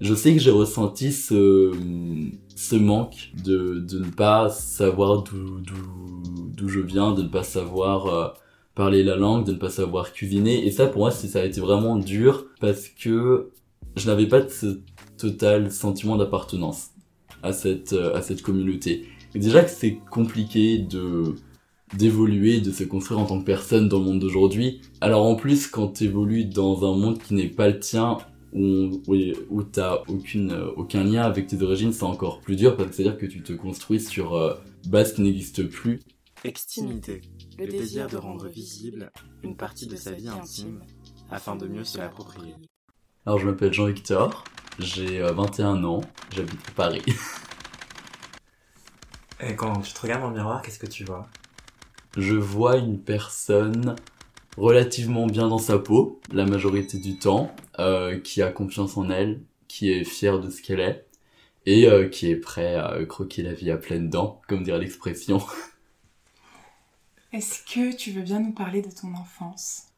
Je sais que j'ai ressenti ce, ce manque de, de ne pas savoir d'où, je viens, de ne pas savoir euh, parler la langue, de ne pas savoir cuisiner. Et ça, pour moi, ça a été vraiment dur parce que je n'avais pas de ce total sentiment d'appartenance à cette, euh, à cette communauté. Déjà que c'est compliqué de d'évoluer, de se construire en tant que personne dans le monde d'aujourd'hui. Alors en plus, quand tu évolues dans un monde qui n'est pas le tien, où, où, où t'as aucune, euh, aucun lien avec tes origines, c'est encore plus dur parce que c'est-à-dire que tu te construis sur euh, base qui n'existe plus. Extimité, le désir de rendre visible une partie de sa vie intime afin de mieux se l'approprier. Alors je m'appelle Jean-Victor, j'ai euh, 21 ans, j'habite à Paris. Et quand tu te regardes dans le miroir, qu'est-ce que tu vois? Je vois une personne relativement bien dans sa peau, la majorité du temps, euh, qui a confiance en elle, qui est fière de ce qu'elle est, et euh, qui est prêt à croquer la vie à pleines dents, comme dirait l'expression. Est-ce que tu veux bien nous parler de ton enfance?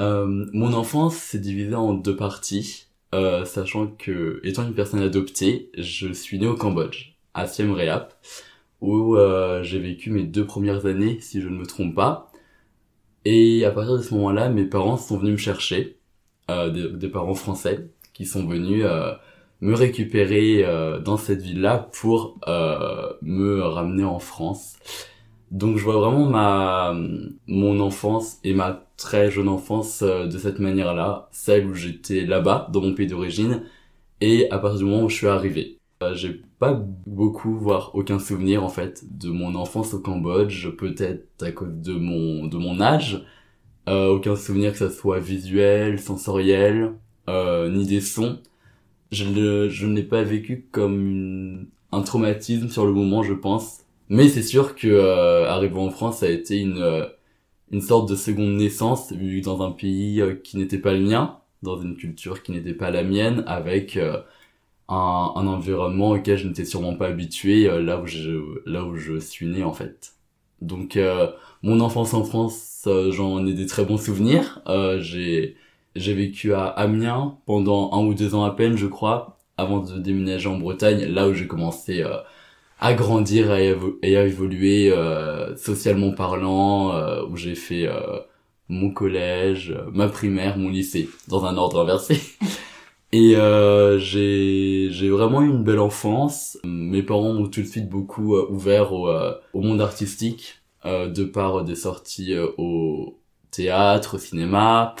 Euh, mon enfance s'est divisée en deux parties, euh, sachant que, étant une personne adoptée, je suis né au Cambodge, à Siem Reap, où euh, j'ai vécu mes deux premières années, si je ne me trompe pas. Et à partir de ce moment-là, mes parents sont venus me chercher, euh, des, des parents français, qui sont venus euh, me récupérer euh, dans cette ville-là pour euh, me ramener en France. Donc je vois vraiment ma mon enfance et ma très jeune enfance euh, de cette manière-là, celle où j'étais là-bas dans mon pays d'origine et à partir du moment où je suis arrivé. Euh, pas beaucoup voire aucun souvenir en fait de mon enfance au Cambodge, peut-être à cause de mon de mon âge, euh, aucun souvenir que ça soit visuel, sensoriel, euh, ni des sons. Je le je ne l'ai pas vécu comme une- un traumatisme sur le moment, je pense. Mais c'est sûr que euh, arriver en France, ça a été une euh, une sorte de seconde naissance, vu dans un pays euh, qui n'était pas le mien, dans une culture qui n'était pas la mienne, avec euh, un, un environnement auquel je n'étais sûrement pas habitué, euh, là où je là où je suis né en fait. Donc euh, mon enfance en France, euh, j'en ai des très bons souvenirs. Euh, j'ai j'ai vécu à Amiens pendant un ou deux ans à peine, je crois, avant de déménager en Bretagne, là où j'ai commencé à grandir et à, évo- et à évoluer socialement parlant, où j'ai fait mon collège, ma primaire, mon lycée, dans un ordre inversé. Et euh, j'ai vraiment eu une belle enfance. Mes parents ont tout de suite beaucoup euh, ouvert au, euh, au monde artistique, euh, de par des sorties euh, au théâtre, au cinéma,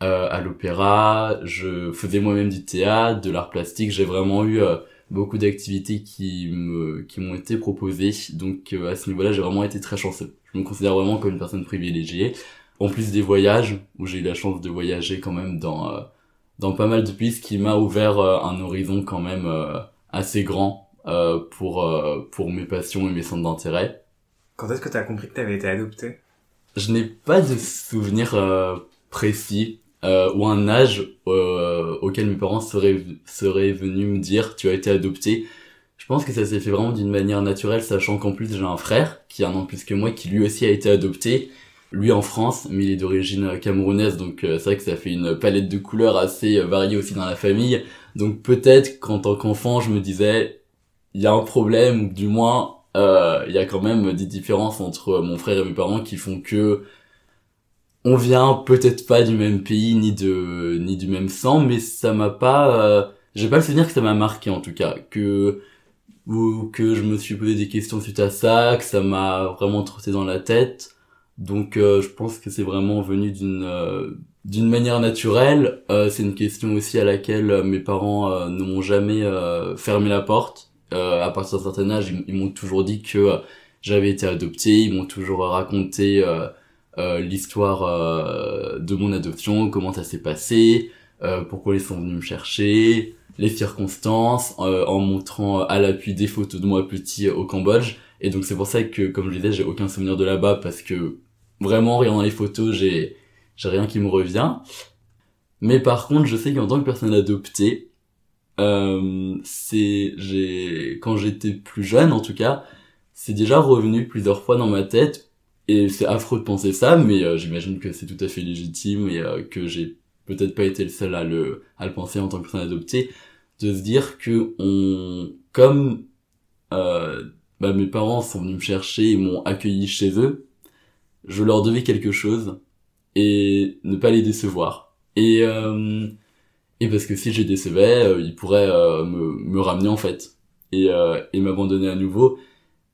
à l'opéra. Je faisais moi-même du théâtre, de l'art plastique. J'ai vraiment eu beaucoup d'activités qui me qui m'ont été proposées. Donc à ce niveau-là, j'ai vraiment été très chanceux. Je me considère vraiment comme une personne privilégiée. En plus des voyages, où j'ai eu la chance de voyager quand même dans dans pas mal de pays, ce qui m'a ouvert euh, un horizon quand même euh, assez grand euh, pour euh, pour mes passions et mes centres d'intérêt. Quand est-ce que t'as compris que t'avais été adopté? Je n'ai pas de souvenir euh, précis euh, ou un âge euh, auquel mes parents seraient seraient venus me dire tu as été adopté. Je pense que ça s'est fait vraiment d'une manière naturelle, sachant qu'en plus j'ai un frère qui a un an plus que moi, qui lui aussi a été adopté. Lui en France, mais il est d'origine camerounaise, donc euh, c'est vrai que ça fait une palette de couleurs assez euh, variée aussi dans la famille. Donc peut-être qu'en tant qu'enfant, je me disais, il y a un problème, ou du moins, euh, il y a quand même des différences entre mon frère et mes parents qui font que on vient peut-être pas du même pays ni de ni du même sang, mais ça m'a pas, euh, j'ai pas le souvenir que ça m'a marqué en tout cas, que ou que je me suis posé des questions suite à ça, que ça m'a vraiment trotté dans la tête. Donc euh, je pense que c'est vraiment venu d'une euh, d'une manière naturelle. Euh, c'est une question aussi à laquelle mes parents ne m'ont jamais fermé la porte. à partir d'un certain âge, ils, m'ont toujours dit que j'avais été adopté, ils m'ont toujours raconté l'histoire de mon adoption, comment ça s'est passé, pourquoi ils sont venus me chercher, les circonstances, en montrant à l'appui des photos de moi petit au Cambodge. Et donc c'est pour ça que, comme je disais, j'ai aucun souvenir de là-bas parce que vraiment, regardant les photos, j'ai j'ai rien qui me revient. Mais par contre, je sais qu'en tant que personne adoptée, euh, c'est j'ai quand j'étais plus jeune en tout cas, c'est déjà revenu plusieurs fois dans ma tête et c'est affreux de penser ça, mais euh, j'imagine que c'est tout à fait légitime et euh, que j'ai peut-être pas été le seul à le à le penser en tant que personne adoptée, de se dire que on comme euh, bah, mes parents sont venus me chercher et m'ont accueilli chez eux, je leur devais quelque chose et ne pas les décevoir. Et, euh, et parce que si je les décevais, euh, ils pourraient euh, me, me ramener en fait et, euh, et m'abandonner à nouveau.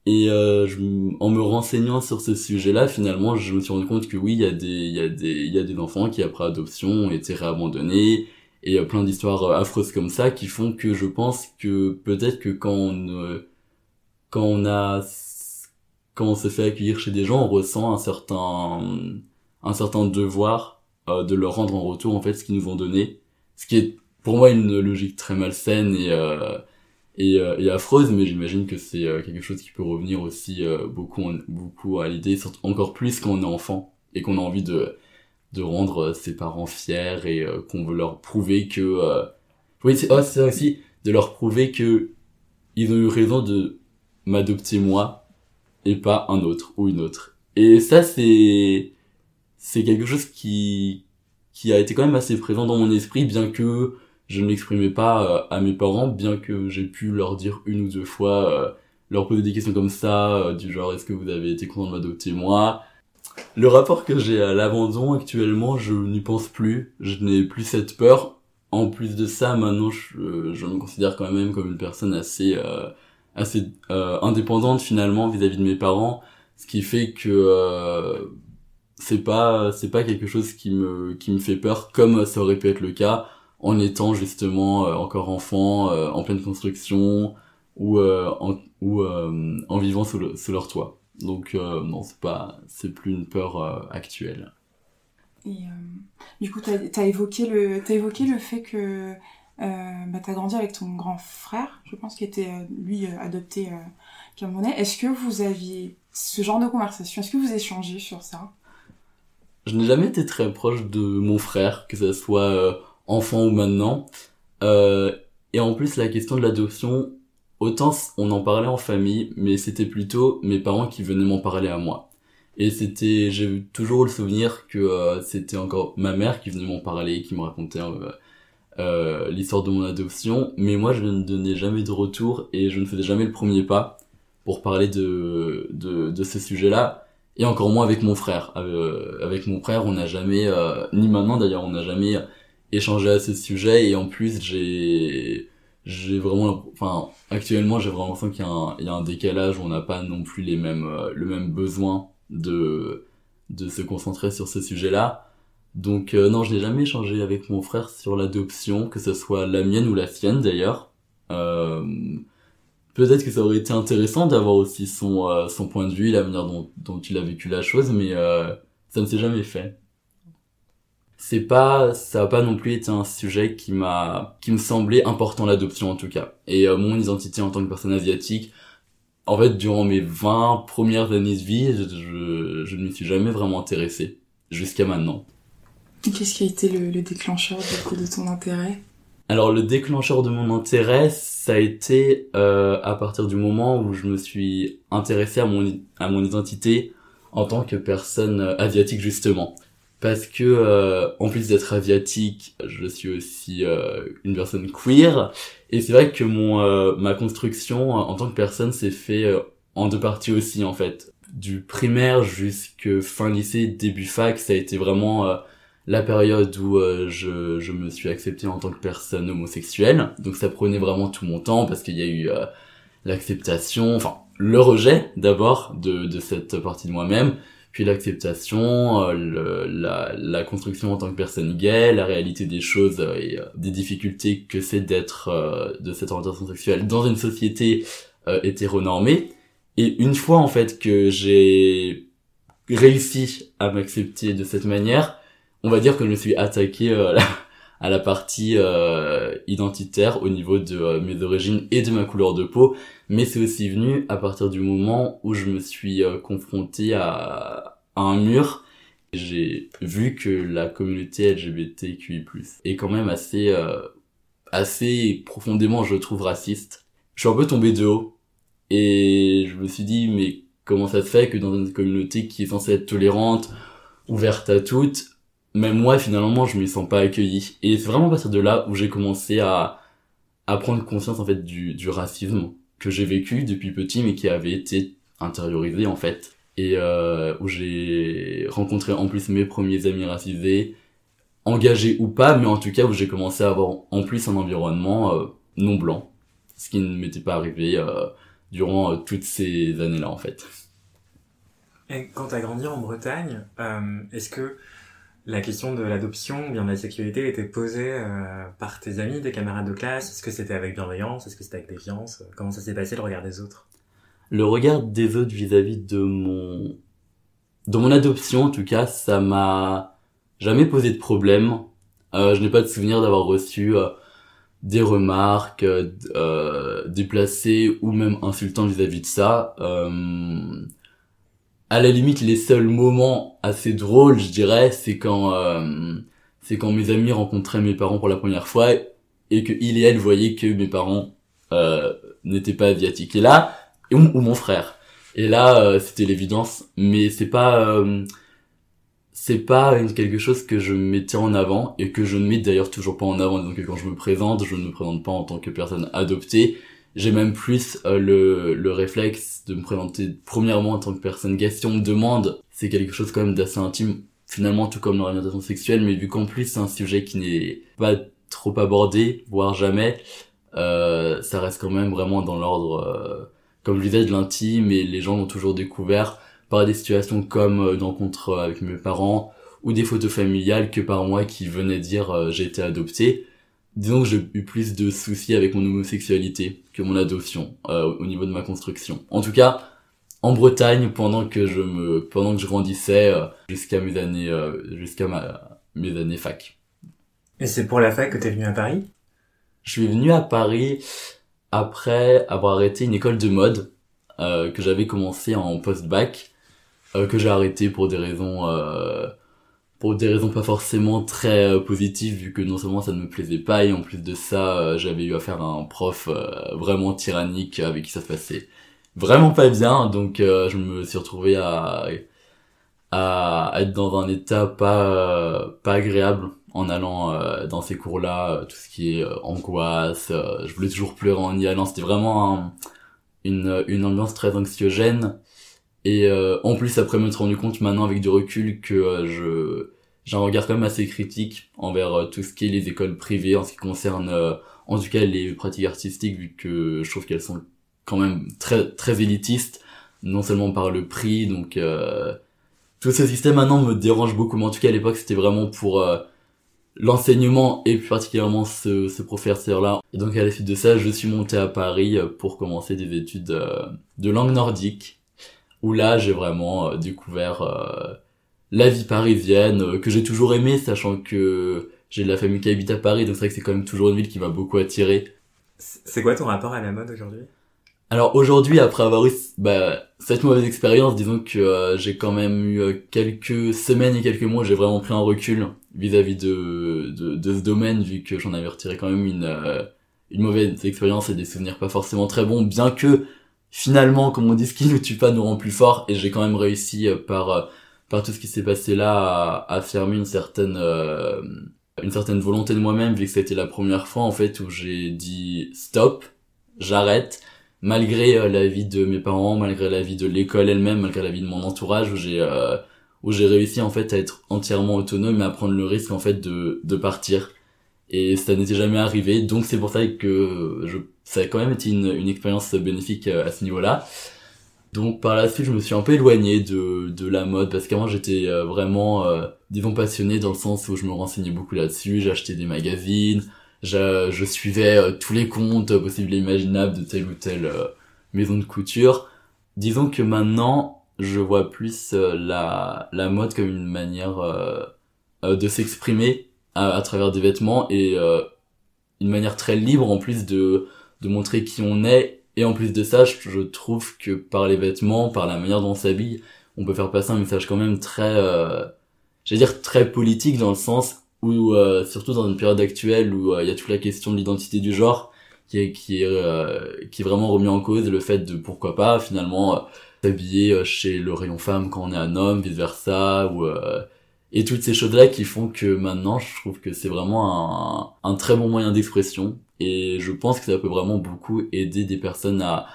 Et je, en me renseignant sur ce sujet-là, finalement, je me suis rendu compte que oui, il y a des, il y a des, il y a des enfants qui après adoption ont été réabandonnés et il y a plein d'histoires affreuses comme ça qui font que je pense que peut-être que quand on, quand on a, quand on se fait accueillir chez des gens, on ressent un certain, un certain devoir euh, de leur rendre en retour en fait ce qu'ils nous ont donné. Ce qui est pour moi une logique très malsaine et euh, et, euh, et, affreuse mais j'imagine que c'est quelque chose qui peut revenir aussi beaucoup beaucoup à l'idée encore plus quand on est enfant et qu'on a envie de de rendre ses parents fiers et qu'on veut leur prouver que oui c'est oh, aussi de leur prouver que ils ont eu raison de m'adopter moi et pas un autre ou une autre. Et ça c'est c'est quelque chose qui qui a été quand même assez présent dans mon esprit bien que je ne l'exprimais pas euh, à mes parents bien que j'ai pu leur dire une ou deux fois euh, leur poser des questions comme ça euh, du genre est-ce que vous avez été content de m'adopter moi? Le rapport que j'ai à l'abandon actuellement je n'y pense plus. Je n'ai plus cette peur. En plus de ça maintenant je, je me considère quand même comme une personne assez assez indépendante finalement vis-à-vis -vis de mes parents ce qui fait que c'est pas c'est pas quelque chose qui me qui me fait peur comme ça aurait pu être le cas en étant justement euh, encore enfant euh, en pleine construction ou euh, en ou en vivant sous, le, sous leur toit. Donc non c'est pas c'est plus une peur actuelle. Et du coup t'as as évoqué le t'as évoqué le fait que bah, t'as grandi avec ton grand frère je pense qui était lui adopté camerounais est-ce que vous aviez ce genre de conversation? Est-ce que vous échangez sur ça? Je n'ai jamais été très proche de mon frère, que ce soit euh, enfant ou maintenant. Euh, et en plus, la question de l'adoption, autant on en parlait en famille, mais c'était plutôt mes parents qui venaient m'en parler à moi. Et c'était, j'ai toujours le souvenir que euh, c'était encore ma mère qui venait m'en parler, qui me racontait euh, l'histoire de mon adoption, mais moi je ne donnais jamais de retour et je ne faisais jamais le premier pas pour parler de, de, de ce sujet-là et encore moins avec mon frère. Euh, avec mon frère, on n'a jamais, euh, ni maintenant d'ailleurs, on n'a jamais échangé à ce sujet. Et en plus, j'ai, j'ai vraiment, enfin, actuellement, j'ai vraiment l'impression qu'il y a un, il y a un décalage où on n'a pas non plus les mêmes, euh, le même besoin de, de se concentrer sur ce sujet-là. Donc non, je n'ai jamais échangé avec mon frère sur l'adoption, que ce soit la mienne ou la sienne d'ailleurs. Euh, peut-être que ça aurait été intéressant d'avoir aussi son euh, son point de vue, la manière dont, dont il a vécu la chose, mais euh, ça ne s'est jamais fait. C'est pas, ça a pas non plus été un sujet qui m'a, qui me semblait important l'adoption en tout cas. Et euh, mon identité en tant que personne asiatique, en fait, durant mes 20 premières années de vie, je, je, ne m'y suis jamais vraiment intéressé jusqu'à maintenant. Qu'est-ce qui a été le, le déclencheur de ton intérêt? Alors le déclencheur de mon intérêt, ça a été euh, à partir du moment où je me suis intéressé à mon à mon identité en tant que personne euh, asiatique justement. Parce que euh, en plus d'être asiatique, je suis aussi une personne queer et c'est vrai que mon ma construction en tant que personne s'est fait en deux parties aussi en fait. Du primaire jusque fin lycée, début fac, ça a été vraiment la période où euh, je, je me suis accepté en tant que personne homosexuelle. Donc ça prenait vraiment tout mon temps parce qu'il y a eu euh, l'acceptation, enfin le rejet d'abord de, de cette partie de moi-même, puis l'acceptation, euh, la, la, construction en tant que personne gay, la réalité des choses euh, et euh, des difficultés que c'est d'être de cette orientation sexuelle dans une société hétéronormée. Et une fois en fait que j'ai réussi à m'accepter de cette manière, on va dire que je me suis attaqué à la partie identitaire au niveau de mes origines et de ma couleur de peau, mais c'est aussi venu à partir du moment où je me suis confronté à à un mur, j'ai vu que la communauté LGBTQI+, est quand même assez, euh, assez profondément, je trouve, raciste. Je suis un peu tombé de haut. Et je me suis dit, mais comment ça se fait que dans une communauté qui est censée être tolérante, ouverte à toutes, même moi, finalement, je me sens pas accueilli. Et c'est vraiment à partir de là où j'ai commencé à, à prendre conscience, en fait, du, du racisme que j'ai vécu depuis petit, mais qui avait été intériorisé, en fait et euh, où j'ai rencontré en plus mes premiers amis racisés, engagés ou pas, mais en tout cas où j'ai commencé à avoir en plus un environnement euh, non blanc, ce qui ne m'était pas arrivé euh, durant euh, toutes ces années-là en fait. Et quand tu as grandi en Bretagne, euh, est-ce que la question de l'adoption bien de la sexualité était posée par tes amis, tes camarades de classe. Est-ce que c'était avec bienveillance? Est-ce que c'était avec défiance? Comment ça s'est passé le regard des autres? Le regard des autres vis-à-vis de mon de mon adoption en tout cas ça m'a jamais posé de problème. Euh, je n'ai pas de souvenir d'avoir reçu euh, des remarques euh, euh, déplacées ou même insultantes vis-à-vis de ça à la limite les seuls moments assez drôles je dirais c'est quand c'est quand mes amis rencontraient mes parents pour la première fois et que il et elle voyaient que mes parents n'étaient pas asiatiques et là ou, mon frère. Et là, euh, c'était l'évidence, mais c'est pas euh, c'est pas quelque chose que je mettais en avant et que je ne mets d'ailleurs toujours pas en avant. Donc quand je me présente, je ne me présente pas en tant que personne adoptée. J'ai même plus euh, le, le réflexe de me présenter premièrement en tant que personne gay. On me demande, c'est quelque chose quand même d'assez intime, finalement tout comme l'orientation sexuelle, mais vu qu'en plus c'est un sujet qui n'est pas trop abordé, voire jamais, euh, ça reste quand même vraiment dans l'ordre comme je disais, de l'intime et les gens l'ont toujours découvert par des situations comme euh, d'encontres avec mes parents ou des photos familiales que par moi qui venaient dire euh, j'ai été adopté. Disons que j'ai eu plus de soucis avec mon homosexualité que mon adoption euh, au niveau de ma construction. En tout cas, en Bretagne, pendant que je me, pendant que je grandissais jusqu'à mes années, jusqu'à ma, mes années fac. Et c'est pour la fac que t'es venu à Paris? Je suis venu à Paris après avoir arrêté une école de mode euh, que j'avais commencé en post-bac, euh, que j'ai arrêté pour des raisons euh, pour des raisons pas forcément très euh, positives vu que non seulement ça ne me plaisait pas et en plus de ça euh, j'avais eu affaire à un prof vraiment tyrannique avec qui ça se passait vraiment pas bien donc je me suis retrouvé à à être dans un état pas pas agréable en allant euh, dans ces cours-là, euh, tout ce qui est euh, angoisse, je voulais toujours pleurer en y allant, c'était vraiment une, une ambiance très anxiogène. Et en plus, après m'être rendu compte maintenant avec du recul que je j'ai un regard quand même assez critique envers tout ce qui est les écoles privées en ce qui concerne en tout cas les pratiques artistiques vu que je trouve qu'elles sont quand même très très élitistes non seulement par le prix donc tout ce système maintenant me dérange beaucoup mais en tout cas à l'époque c'était vraiment pour l'enseignement et plus particulièrement ce, ce professeur-là. Et donc à la suite de ça, je suis monté à Paris euh, pour commencer des études euh, de langue nordique, où là j'ai vraiment euh, découvert la vie parisienne que j'ai toujours aimé, sachant que j'ai de la famille qui habite à Paris, donc c'est vrai que c'est quand même toujours une ville qui m'a beaucoup attiré. C'est quoi ton rapport à la mode aujourd'hui? Alors aujourd'hui, après avoir eu bah, cette mauvaise expérience, disons que euh, j'ai quand même eu euh, quelques semaines et quelques mois, j'ai vraiment pris un recul vis-à-vis de, de, de, ce domaine, vu que j'en avais retiré quand même une, euh, une mauvaise expérience et des souvenirs pas forcément très bons, bien que finalement, comme on dit, ce qui nous tue pas nous rend plus fort, et j'ai quand même réussi par par tout ce qui s'est passé là à fermer une certaine une certaine volonté de moi-même, vu que c'était la première fois en fait où j'ai dit stop, j'arrête malgré euh, la vie de mes parents, malgré la vie de l'école elle-même, malgré la vie de mon entourage, où j'ai euh, où j'ai réussi en fait à être entièrement autonome et à prendre le risque en fait de de partir. Et ça n'était jamais arrivé, donc c'est pour ça que je ça a quand même été une, une expérience bénéfique euh, à ce niveau-là. Donc par la suite, je me suis un peu éloigné de, de la mode parce qu'avant j'étais euh, vraiment, euh, disons, passionné dans le sens où je me renseignais beaucoup là-dessus, j'achetais des magazines, je, je suivais euh, tous les comptes possibles et imaginables de telle ou telle maison de couture. Disons que maintenant, je vois plus la, la mode comme une manière de s'exprimer à, à, travers des vêtements et une manière très libre en plus de, de montrer qui on est et en plus de ça, je trouve que par les vêtements, par la manière dont on s'habille, on peut faire passer un message quand même très, euh, j'allais dire très politique dans le sens où, euh, surtout dans une période actuelle où euh, il y a toute la question de l'identité du genre qui est qui est euh, qui est vraiment remis en cause, le fait de pourquoi pas finalement s'habiller chez le rayon femme quand on est un homme, vice versa, ou et toutes ces choses-là qui font que maintenant, je trouve que c'est vraiment un, un très bon moyen d'expression et je pense que ça peut vraiment beaucoup aider des personnes à,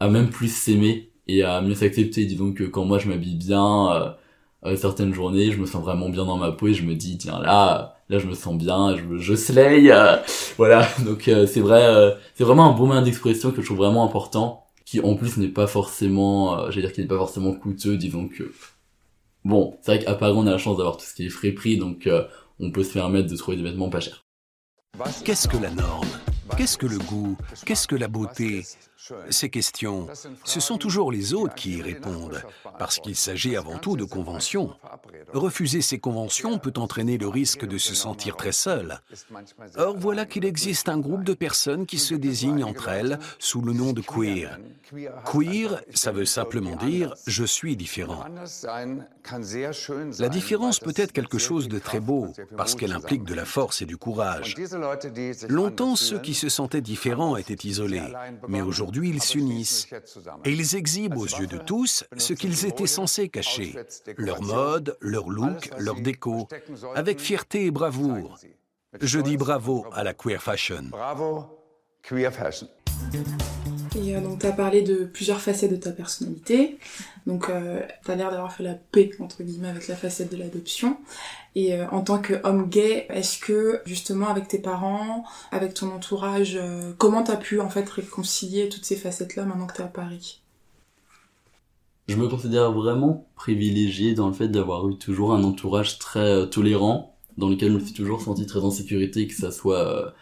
à même plus s'aimer et à mieux s'accepter. Disons que quand moi je m'habille bien, euh, euh, certaines journées, je me sens vraiment bien dans ma peau et je me dis, tiens là, là je me sens bien, je, je slay, euh, voilà. Donc euh, c'est vrai, c'est vraiment un bon moyen d'expression que je trouve vraiment important, qui en plus n'est pas forcément, j'allais dire qu'il n'est pas forcément coûteux, disons que... Bon, c'est vrai qu'à Paris on a la chance d'avoir tout ce qui est frais prix, donc on peut se permettre de trouver des vêtements pas chers. Qu'est-ce que la norme? Qu'est-ce que le goût? Qu'est-ce que la beauté? Ces questions, ce sont toujours les autres qui y répondent, parce qu'il s'agit avant tout de conventions. Refuser ces conventions peut entraîner le risque de se sentir très seul. Or, voilà qu'il existe un groupe de personnes qui se désignent entre elles sous le nom de queer. Queer, ça veut simplement dire « je suis différent ». La différence peut être quelque chose de très beau, parce qu'elle implique de la force et du courage. Longtemps, ceux qui se sentaient différents étaient isolés, mais aujourd'hui ils s'unissent. Et ils exhibent aux yeux de tous ce qu'ils étaient censés cacher, leur mode, leur look, leur déco, avec fierté et bravoure. Je dis bravo à la queer fashion. Et euh, donc, tu as parlé de plusieurs facettes de ta personnalité. Donc, euh, tu as l'air d'avoir fait la paix, entre guillemets, avec la facette de l'adoption. Et euh, en tant qu'homme gay, est-ce que, justement, avec tes parents, avec ton entourage, euh, comment tu as pu, en fait, réconcilier toutes ces facettes-là maintenant que tu es à Paris? Je me considère vraiment privilégié dans le fait d'avoir eu toujours un entourage très tolérant, dans lequel je me suis toujours senti très en sécurité, que ça soit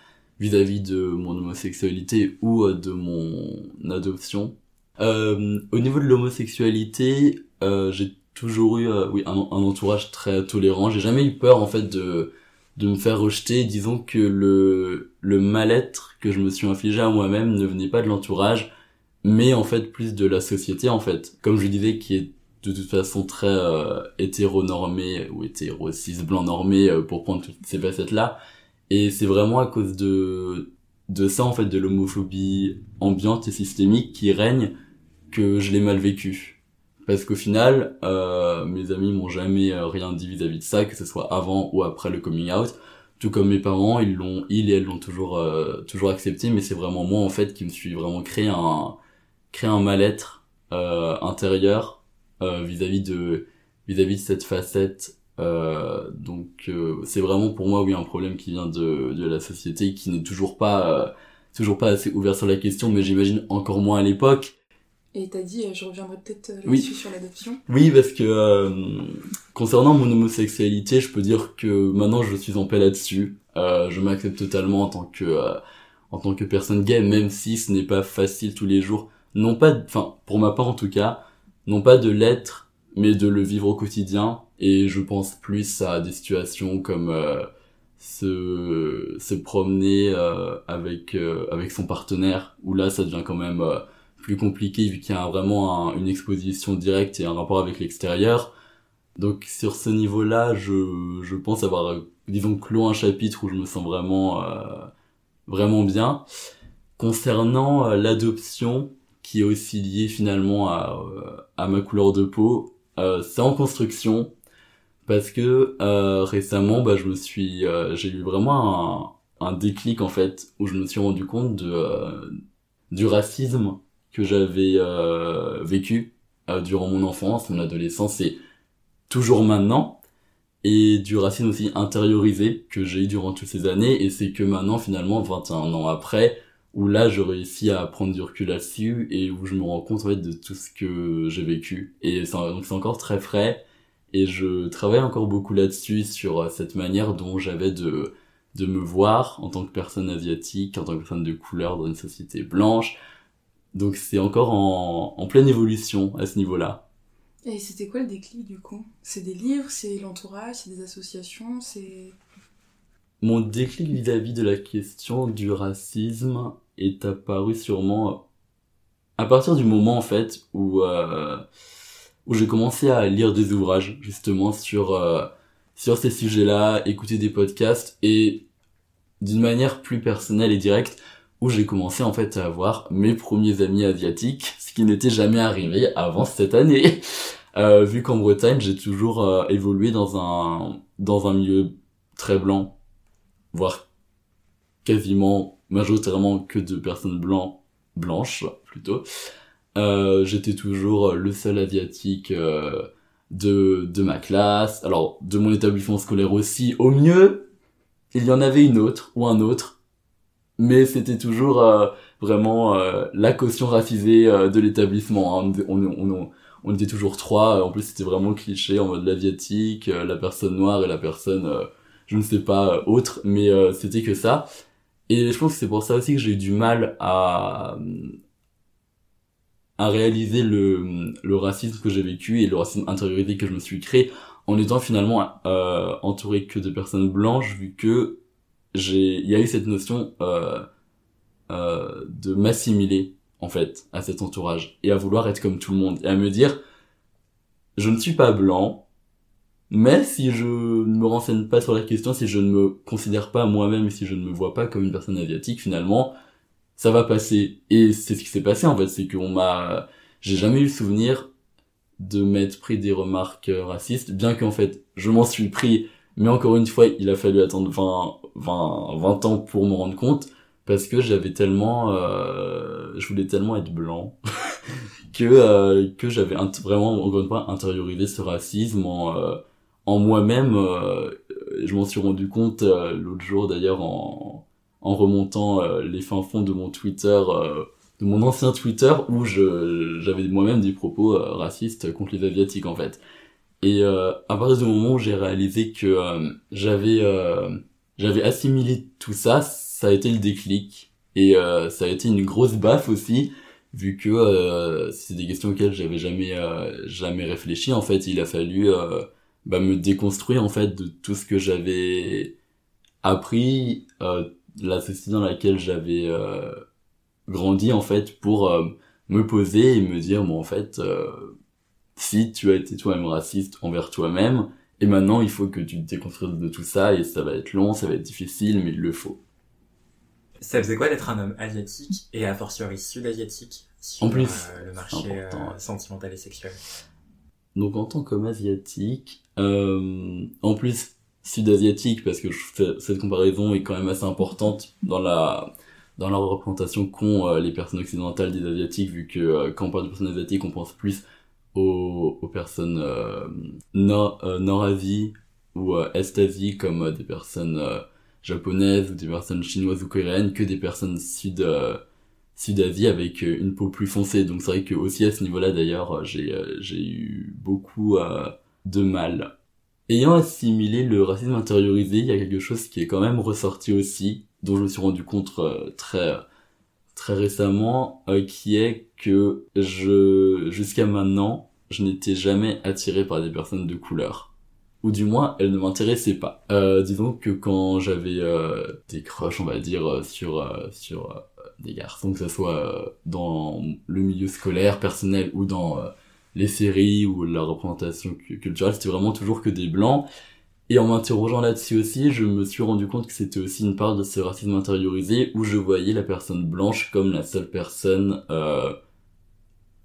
vis-à-vis de mon homosexualité ou euh, de mon adoption. Euh, au niveau de l'homosexualité, euh, j'ai toujours eu oui un, entourage très tolérant. J'ai jamais eu peur en fait de de me faire rejeter. Disons que le le mal-être que je me suis infligé à moi-même ne venait pas de l'entourage, mais en fait plus de la société en fait. Comme je disais, qui est de toute façon très euh, hétéronormé ou hétéro cis blanc normé pour prendre toutes ces facettes là et c'est vraiment à cause de, de ça, en fait, de l'homophobie ambiante et systémique qui règne que je l'ai mal vécu. Parce qu'au final, euh, mes amis m'ont jamais euh, rien dit vis-à-vis de ça, que ce soit avant ou après le coming out. Tout comme mes parents, ils l'ont, ils et elles l'ont toujours, euh, toujours accepté, mais c'est vraiment moi, en fait, qui me suis vraiment créé un, créé un mal-être, euh, intérieur, vis-à-vis de, vis-à-vis de cette facette euh, donc euh, c'est vraiment pour moi oui un problème qui vient de, de la société qui n'est toujours pas euh, toujours pas assez ouvert sur la question mais j'imagine encore moins à l'époque. Et t'as dit je reviendrai peut-être là-dessus sur l'adoption. Oui parce que concernant mon homosexualité je peux dire que maintenant je suis en paix là-dessus. Je m'accepte totalement en tant que en tant que personne gay même si ce n'est pas facile tous les jours. Non pas enfin pour ma part en tout cas non pas de l'être mais de le vivre au quotidien et je pense plus à des situations comme euh, se, se promener euh, avec, euh, avec son partenaire, où là ça devient quand même plus compliqué vu qu'il y a vraiment une exposition directe et un rapport avec l'extérieur. Donc sur ce niveau-là, je, je pense avoir, disons, clos un chapitre où je me sens vraiment, vraiment bien. Concernant l'adoption, qui est aussi liée finalement à, à ma couleur de peau, c'est en construction parce que euh, récemment bah je me suis euh, j'ai eu vraiment un, un déclic en fait où je me suis rendu compte de euh, du racisme que j'avais euh, vécu durant mon enfance mon adolescence et toujours maintenant et du racisme aussi intériorisé que j'ai eu durant toutes ces années. Et c'est que maintenant finalement 21 ans après où là je réussis à prendre du recul là-dessus et où je me rends compte en fait de tout ce que j'ai vécu. Et donc c'est encore très frais et je travaille encore beaucoup là-dessus sur euh, cette manière dont j'avais de de me voir en tant que personne asiatique en tant que personne de couleur dans une société blanche. Donc c'est encore en, en pleine évolution à ce niveau-là. Et c'était quoi le déclic du coup? C'est des livres, c'est l'entourage, c'est des associations, c'est... Mon déclic vis-à-vis de la question du racisme est apparu sûrement à partir du moment en fait où euh, où j'ai commencé à lire des ouvrages justement sur euh, sur ces sujets-là, écouter des podcasts et d'une manière plus personnelle et directe où j'ai commencé en fait à avoir mes premiers amis asiatiques, ce qui n'était jamais arrivé avant cette année. Euh, vu qu'en Bretagne, j'ai toujours euh, évolué dans un dans un milieu très blanc, voire quasiment majoritairement que de personnes blancs blanches plutôt. Euh, j'étais toujours le seul asiatique euh, de de ma classe. Alors de mon établissement scolaire aussi. Au mieux, il y en avait une autre ou un autre, mais c'était toujours euh, vraiment euh, la caution racisée euh, de l'établissement. hein. On, on, on, on était toujours trois. En plus, c'était vraiment cliché en mode l'asiatique, euh, la personne noire et la personne, euh, je ne sais pas, euh, autre. Mais euh, c'était que ça. Et je pense que c'est pour ça aussi que j'ai eu du mal à à réaliser le, le racisme que j'ai vécu et le racisme intériorisé que je me suis créé en étant finalement euh, entouré que de personnes blanches vu que j'ai il y a eu cette notion euh, euh, de m'assimiler en fait à cet entourage et à vouloir être comme tout le monde et à me dire je ne suis pas blanc mais si je ne me renseigne pas sur la question si je ne me considère pas moi-même et si je ne me vois pas comme une personne asiatique finalement ça va passer. Et c'est ce qui s'est passé en fait c'est qu'on m'a j'ai jamais eu le souvenir de m'être pris des remarques euh, racistes bien qu'en fait je m'en suis pris mais encore une fois il a fallu attendre 20 20 20 ans pour me rendre compte parce que j'avais tellement euh, je voulais tellement être blanc que euh, que j'avais vraiment encore une fois intériorisé ce racisme en euh, en moi-même euh, je m'en suis rendu compte euh, l'autre jour d'ailleurs en en remontant euh, les fins fonds de mon Twitter euh, de mon ancien Twitter où je j'avais moi-même des propos euh, racistes contre les asiatiques en fait. Et euh, à partir du moment où j'ai réalisé que euh, j'avais j'avais assimilé tout ça ça a été le déclic. Et ça a été une grosse baffe aussi vu que c'est des questions auxquelles j'avais jamais jamais réfléchi en fait. Il a fallu bah, me déconstruire en fait de tout ce que j'avais appris euh, la société dans laquelle j'avais euh, grandi en fait pour euh, me poser et me dire bon en fait euh, si tu as été toi-même raciste envers toi-même et maintenant il faut que tu te déconstruises de tout ça et ça va être long ça va être difficile mais il le faut. Ça faisait quoi d'être un homme asiatique et a fortiori sud-asiatique sur En plus, le marché sentimental et sexuel? Donc en tant qu'homme asiatique, en plus sud-asiatique, parce que je fais, cette comparaison est quand même assez importante dans la dans la représentation qu'ont euh, les personnes occidentales des asiatiques, vu que euh, quand on parle de personnes asiatiques, on pense plus aux, aux personnes euh, nord, euh, nord-Asie ou euh, est-Asie, comme des personnes japonaises ou des personnes chinoises ou coréennes, que des personnes sud Sud-Asie avec une peau plus foncée. Donc c'est vrai que aussi à ce niveau-là d'ailleurs, j'ai j'ai eu beaucoup de mal. Ayant assimilé le racisme intériorisé, il y a quelque chose qui est quand même ressorti aussi, dont je me suis rendu compte euh, très très récemment, euh, qui est que je jusqu'à maintenant, je n'étais jamais attiré par des personnes de couleur. Ou du moins, elles ne m'intéressaient pas. Euh, disons que quand j'avais des crushs, on va dire, sur sur des garçons, que ce soit dans le milieu scolaire, personnel ou dans les séries ou la représentation cu- culturelle, c'était vraiment toujours que des blancs. Et en m'interrogeant là-dessus aussi, je me suis rendu compte que c'était aussi une part de ce racisme intériorisé où je voyais la personne blanche comme la seule personne euh,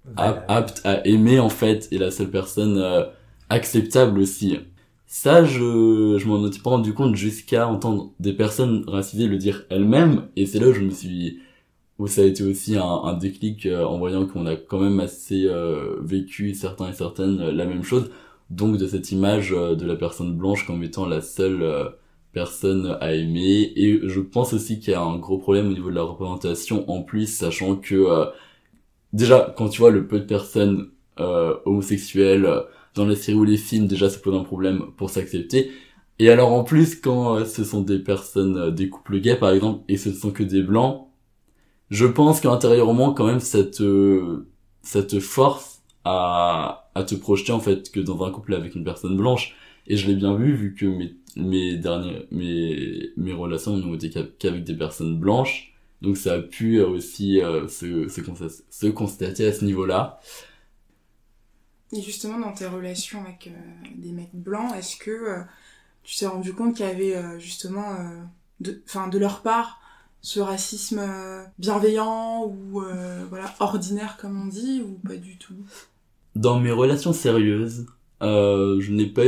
Voilà. apte à aimer en fait et la seule personne euh, acceptable aussi. Ça, je, je m'en étais pas rendu compte jusqu'à entendre des personnes racisées le dire elles-mêmes et c'est là où je me suis où ça a été aussi un, un déclic euh, en voyant qu'on a quand même assez euh, vécu certains et certaines euh, la même chose donc de cette image euh, de la personne blanche comme étant la seule euh, personne à aimer. Et je pense aussi qu'il y a un gros problème au niveau de la représentation en plus, sachant que déjà quand tu vois le peu de personnes homosexuelles dans les séries ou les films, déjà ça pose un problème pour s'accepter. Et alors en plus quand ce sont des personnes, des couples gays par exemple, et ce ne sont que des blancs, je pense qu'intérieurement quand même ça te, ça te force à, à te projeter en fait que dans un couple avec une personne blanche. Et je l'ai bien vu vu que mes, mes dernières, mes, mes relations n'ont été qu'avec des personnes blanches. Donc ça a pu aussi euh, se, se, se, constater à ce niveau-là. Et justement, dans tes relations avec euh, des mecs blancs, est-ce que euh, tu t'es rendu compte qu'il y avait justement, de, fin, de leur part, ce racisme bienveillant ou voilà ordinaire comme on dit, ou pas du tout? Dans mes relations sérieuses, je n'ai pas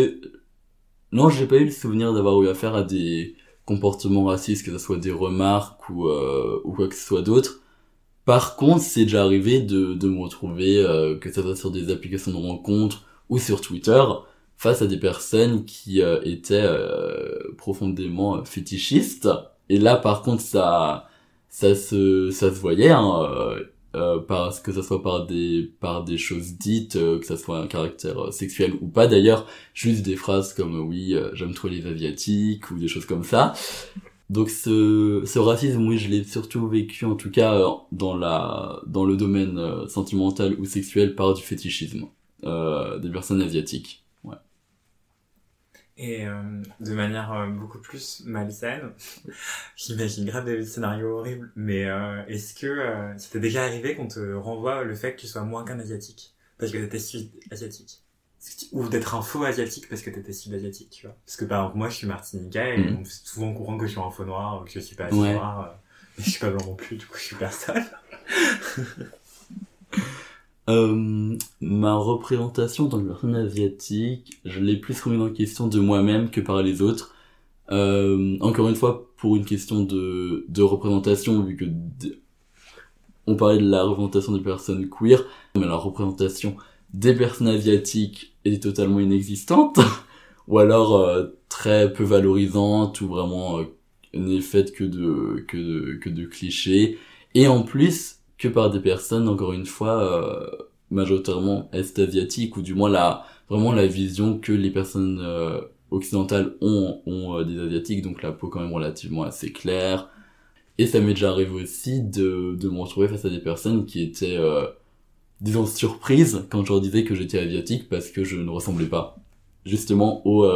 non, j'ai pas eu le souvenir d'avoir eu affaire à des comportements racistes, que ce soit des remarques ou, euh, ou quoi que ce soit d'autre. Par contre, c'est déjà arrivé de, de me retrouver, euh, que ce soit sur des applications de rencontres ou sur Twitter, face à des personnes qui euh, étaient profondément fétichistes. Et là, par contre, ça, ça se, ça se voyait. Hein, euh, parce que ça soit par des par des choses dites euh, que ça soit un caractère euh, sexuel ou pas d'ailleurs juste des phrases comme oui j'aime trop les asiatiques ou des choses comme ça donc ce ce racisme oui je l'ai surtout vécu en tout cas dans la dans le domaine sentimental ou sexuel par du fétichisme des personnes asiatiques et euh, de manière euh, beaucoup plus malsaine. J'imagine grave des scénarios horribles, mais euh, est-ce que c'était déjà arrivé qu'on te renvoie le fait que tu sois moins qu'un asiatique? Parce que t'étais sud-asiatique. Ou d'être un faux asiatique parce que t'étais sud-asiatique, tu vois? Parce que par exemple, moi je suis martiniquais et on fait souvent courant que je suis un faux noir ou que je suis pas assez noir, mais je suis pas blanc non plus, du coup je suis personne. Euh, ma représentation dans que personne asiatique, je l'ai plus remis en question de moi-même que par les autres. Euh, encore une fois, pour une question de, représentation, vu que on parlait de la représentation des personnes queer, mais la représentation des personnes asiatiques est totalement inexistante, ou alors euh, très peu valorisante, ou vraiment n'est faite que de clichés. Et en plus, que par des personnes, encore une fois, euh, majoritairement est-asiatiques, ou du moins la, vraiment la vision que les personnes euh, occidentales ont, ont euh, des asiatiques, donc la peau quand même relativement assez claire. Et ça m'est déjà arrivé aussi de, de me retrouver face à des personnes qui étaient, euh, disons, surprises quand je leur disais que j'étais asiatique parce que je ne ressemblais pas justement au,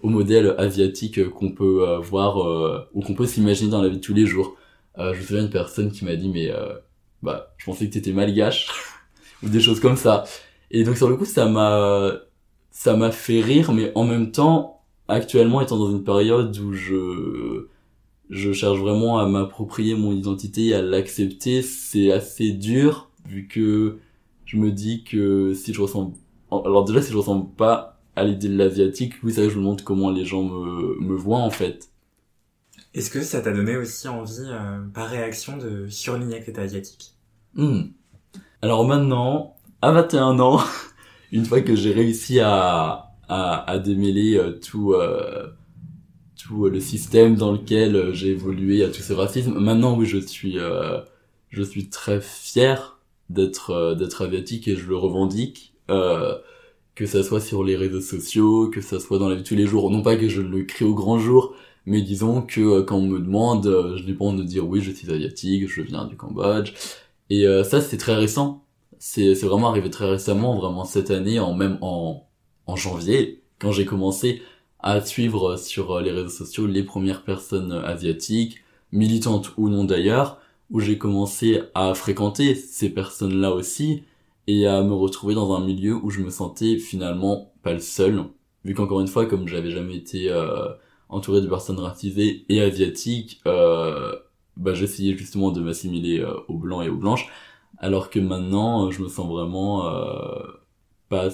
au modèle asiatique qu'on peut voir ou qu'on peut s'imaginer dans la vie de tous les jours. je me souviens d'une personne qui m'a dit mais bah, je pensais que t'étais malgache, ou des choses comme ça. Et donc sur le coup, ça m'a, ça m'a fait rire, mais en même temps, actuellement, étant dans une période où je, je cherche vraiment à m'approprier mon identité et à l'accepter, c'est assez dur, vu que je me dis que si je ressemble, alors déjà si je ressemble pas à l'idée de l'asiatique, oui, ça je me montre comment les gens me, me voient en fait. Est-ce que ça t'a donné aussi envie, euh, par réaction, de surligner que t'étais asiatique hmm. Alors maintenant, à 21 ans, une fois que j'ai réussi à, à, à démêler euh, tout, euh, tout le système dans lequel j'ai évolué à tout ce racisme, maintenant oui, je suis, je suis très fier d'être d'être asiatique et je le revendique. que ça soit sur les réseaux sociaux, que ça soit dans la vie de tous les jours, non pas que je le crie au grand jour, mais disons que euh, quand on me demande, euh, je n'ai pas de dire oui, je suis asiatique, je viens du Cambodge. Et euh, ça, c'est très récent. C'est vraiment arrivé très récemment, vraiment cette année, en même en, en janvier, quand j'ai commencé à suivre sur les réseaux sociaux les premières personnes asiatiques, militantes ou non d'ailleurs, où j'ai commencé à fréquenter ces personnes-là aussi et à me retrouver dans un milieu où je me sentais finalement pas le seul, vu qu'encore une fois, comme j'avais jamais été euh, entouré de personnes racisées et asiatiques, euh, bah, j'essayais justement de m'assimiler euh, aux blancs et aux blanches, alors que maintenant, euh, je me sens vraiment pas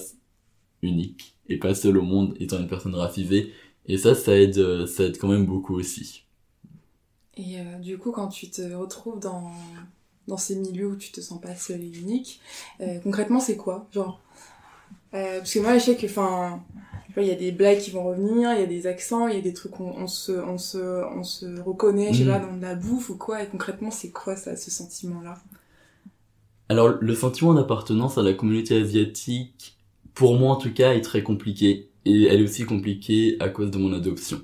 unique et pas seul au monde étant une personne racisée. Et ça, ça aide, ça aide quand même beaucoup aussi. Et du coup, quand tu te retrouves dans, dans ces milieux où tu te sens pas seul et unique, concrètement, c'est quoi? Genre, parce que moi, je sais que, il y a des blagues qui vont revenir, il y a des accents, il y a des trucs on, on se on se on se reconnaît, je sais Mm. pas, dans de la bouffe ou quoi. Et concrètement, c'est quoi ça, ce sentiment-là? Alors, le sentiment d'appartenance à la communauté asiatique, pour moi en tout cas, est très compliqué. Et elle est aussi compliquée à cause de mon adoption.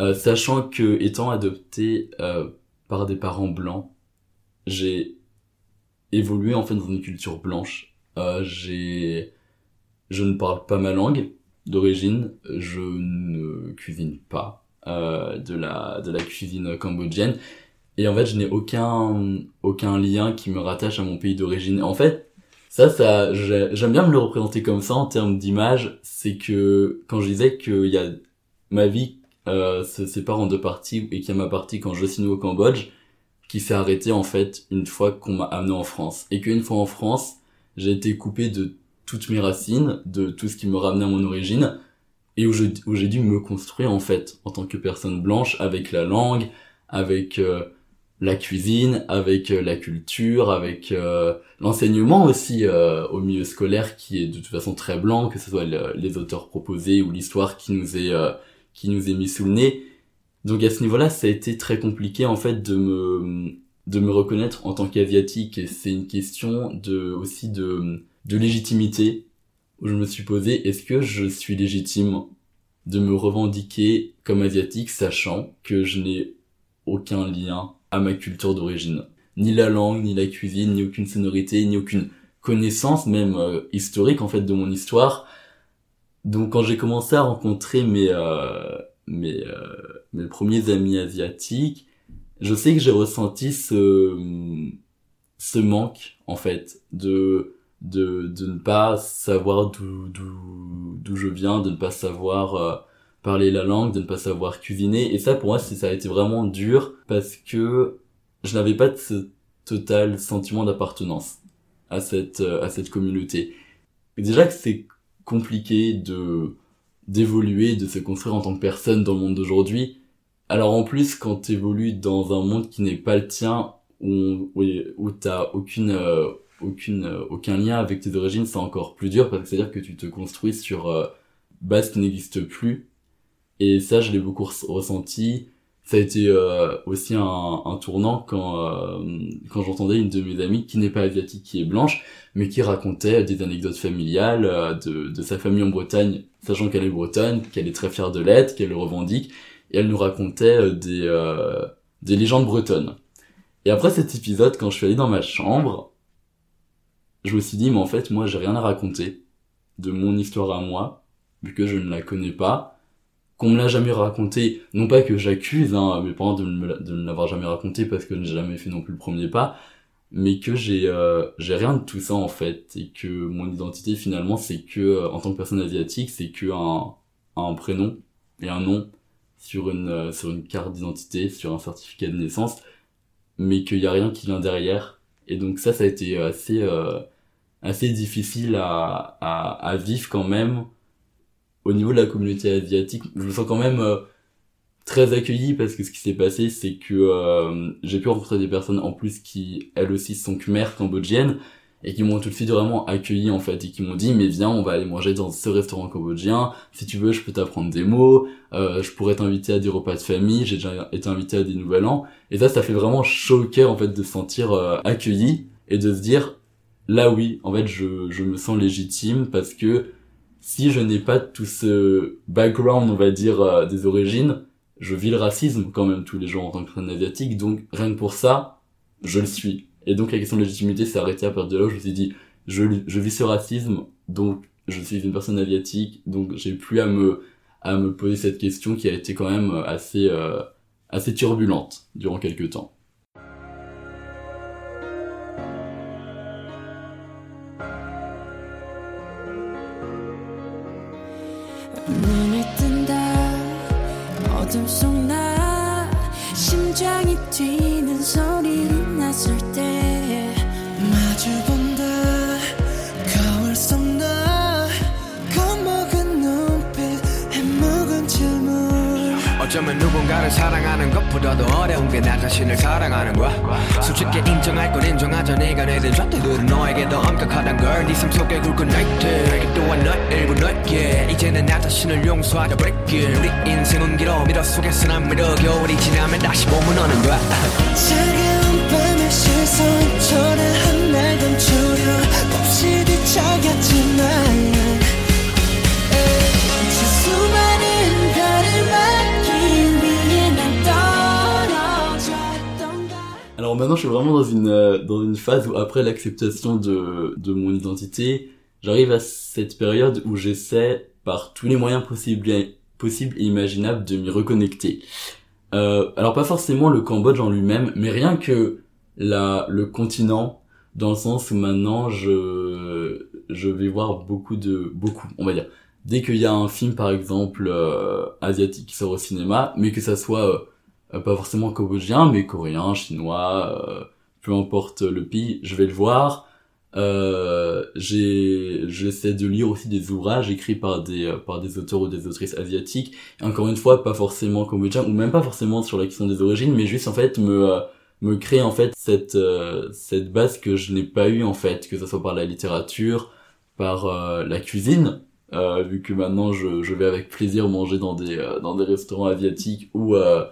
Euh, sachant que, étant adopté euh, par des parents blancs, j'ai évolué en fait dans une culture blanche. Euh, j'ai, je ne parle pas ma langue d'origine, je ne cuisine pas euh, de la de la cuisine cambodgienne. Et en fait, je n'ai aucun aucun lien qui me rattache à mon pays d'origine. En fait, ça, ça, j'ai- j'aime bien me le représenter comme ça en termes d'image. C'est que quand je disais que y a ma vie euh, se sépare en deux parties et qu'il y a ma partie quand je suis né au Cambodge qui s'est arrêtée en fait une fois qu'on m'a amené en France et qu'une fois en France, j'ai été coupé de toutes mes racines, de tout ce qui me ramenait à mon origine et où j'ai dû me construire en fait en tant que personne blanche avec la langue, avec euh, la cuisine, avec euh, la culture, avec euh, l'enseignement aussi au milieu scolaire qui est de toute façon très blanc, que ce soit le- les auteurs proposés ou l'histoire qui nous est qui nous est mis sous le nez. Donc à ce niveau-là, ça a été très compliqué en fait de me de me reconnaître en tant qu'asiatique et c'est une question de aussi de de légitimité où je me suis posé est-ce que je suis légitime de me revendiquer comme asiatique sachant que je n'ai aucun lien à ma culture d'origine? Ni la langue, ni la cuisine, ni aucune sonorité, ni aucune connaissance même euh, historique en fait de mon histoire. Donc quand j'ai commencé à rencontrer mes euh, mes euh, mes premiers amis asiatiques, je sais que j'ai ressenti ce ce manque en fait de de de ne pas savoir d'où d'où d'où je viens, de ne pas savoir euh, parler la langue, de ne pas savoir cuisiner. Et ça, pour moi, c'est- ça a été vraiment dur parce que je n'avais pas de ce total sentiment d'appartenance à cette, euh, à cette communauté. Et déjà que c'est compliqué de, d'évoluer, de se construire en tant que personne dans le monde d'aujourd'hui. Alors en plus, quand tu évolues dans un monde qui n'est pas le tien, où, où, où t'as aucune, euh, aucune, euh, aucun lien avec tes origines, c'est encore plus dur parce que c'est-à-dire que tu te construis sur euh, base qui n'existe plus. Et ça, je l'ai beaucoup res- ressenti. Ça a été euh, aussi un, un tournant quand, euh, quand j'entendais une de mes amies qui n'est pas asiatique, qui est blanche, mais qui racontait des anecdotes familiales euh, de, de sa famille en Bretagne, sachant qu'elle est bretonne, qu'elle est très fière de l'être, qu'elle le revendique, et elle nous racontait euh, des, des légendes bretonnes. Et après cet épisode, quand je suis allé dans ma chambre, je me suis dit, mais en fait, moi, j'ai rien à raconter de mon histoire à moi, vu que je ne la connais pas, qu'on me l'a jamais raconté, non pas que j'accuse hein, mes parents de, me, de ne l'avoir jamais raconté parce que je n'ai jamais fait non plus le premier pas, mais que j'ai euh, j'ai rien de tout ça en fait. Et que mon identité finalement c'est que euh, en tant que personne asiatique c'est que un, un prénom et un nom sur une euh, sur une carte d'identité sur un certificat de naissance mais qu'il y a rien qui vient derrière. Et donc ça ça a été assez euh, assez difficile à, à à vivre quand même au niveau de la communauté asiatique. Je me sens quand même euh, très accueilli parce que ce qui s'est passé c'est que euh, j'ai pu rencontrer des personnes en plus qui elles aussi sont khmères cambodgiennes et qui m'ont tout de suite vraiment accueilli en fait et qui m'ont dit mais viens on va aller manger dans ce restaurant cambodgien. Si tu veux je peux t'apprendre des mots. Euh, je pourrais t'inviter à des repas de famille. J'ai déjà été invité à des nouvel an. Et ça ça fait vraiment cœur en fait de se sentir euh, accueilli et de se dire là oui en fait je, je me sens légitime parce que si je n'ai pas tout ce background on va dire euh, des origines je vis le racisme quand même tous les jours en tant que asiatique, donc rien que pour ça, je le suis. Et donc la question de légitimité s'est arrêtée à partir de là je me suis dit, je, je vis ce racisme, donc je suis une personne asiatique, donc j'ai plus à me à me poser cette question qui a été quand même assez euh, assez turbulente durant quelques temps. 어쩌면 누군가를 사랑하는 것보다도 어려운 게 나 자신을 사랑하는 거야 솔직히 인정할 건 인정하자 네가 내든 좌태들은 너에게 더 엄격하단 걸네 삶 속에 굵은 나이트 또한 너 일부 너에게 이제는 나 자신을 용서하자 버릴길 우리 인생은 길어 미러 속에서 난 미러 겨울이 지나면 다시 봄은 오는 거야 차가운 밤의 시선처럼 한날 감추려 몹시 뒤척였지만 저 Alors maintenant, je suis vraiment dans une euh, dans une phase où après l'acceptation de de mon identité, j'arrive à cette période où j'essaie par tous les moyens possibles et, possibles imaginables de m'y reconnecter. Euh, alors pas forcément le Cambodge en lui-même, mais rien que la le continent dans le sens où maintenant je je vais voir beaucoup de beaucoup, on va dire. Dès qu'il y a un film par exemple euh, asiatique qui sort au cinéma, mais que ça soit euh, pas forcément cambodgien, mais coréen, chinois, euh, peu importe le pays, je vais le voir. Euh, j'essaie de lire aussi des ouvrages écrits par des, euh, par des auteurs ou des autrices asiatiques. Encore une fois, pas forcément cambodgien, ou même pas forcément sur la question des origines, mais juste en fait me, euh, me créer en fait cette, euh, cette base que je n'ai pas eu en fait, que ce soit par la littérature, par euh, la cuisine, euh, vu que maintenant je, je vais avec plaisir manger dans des, euh, dans des restaurants asiatiques ou, euh,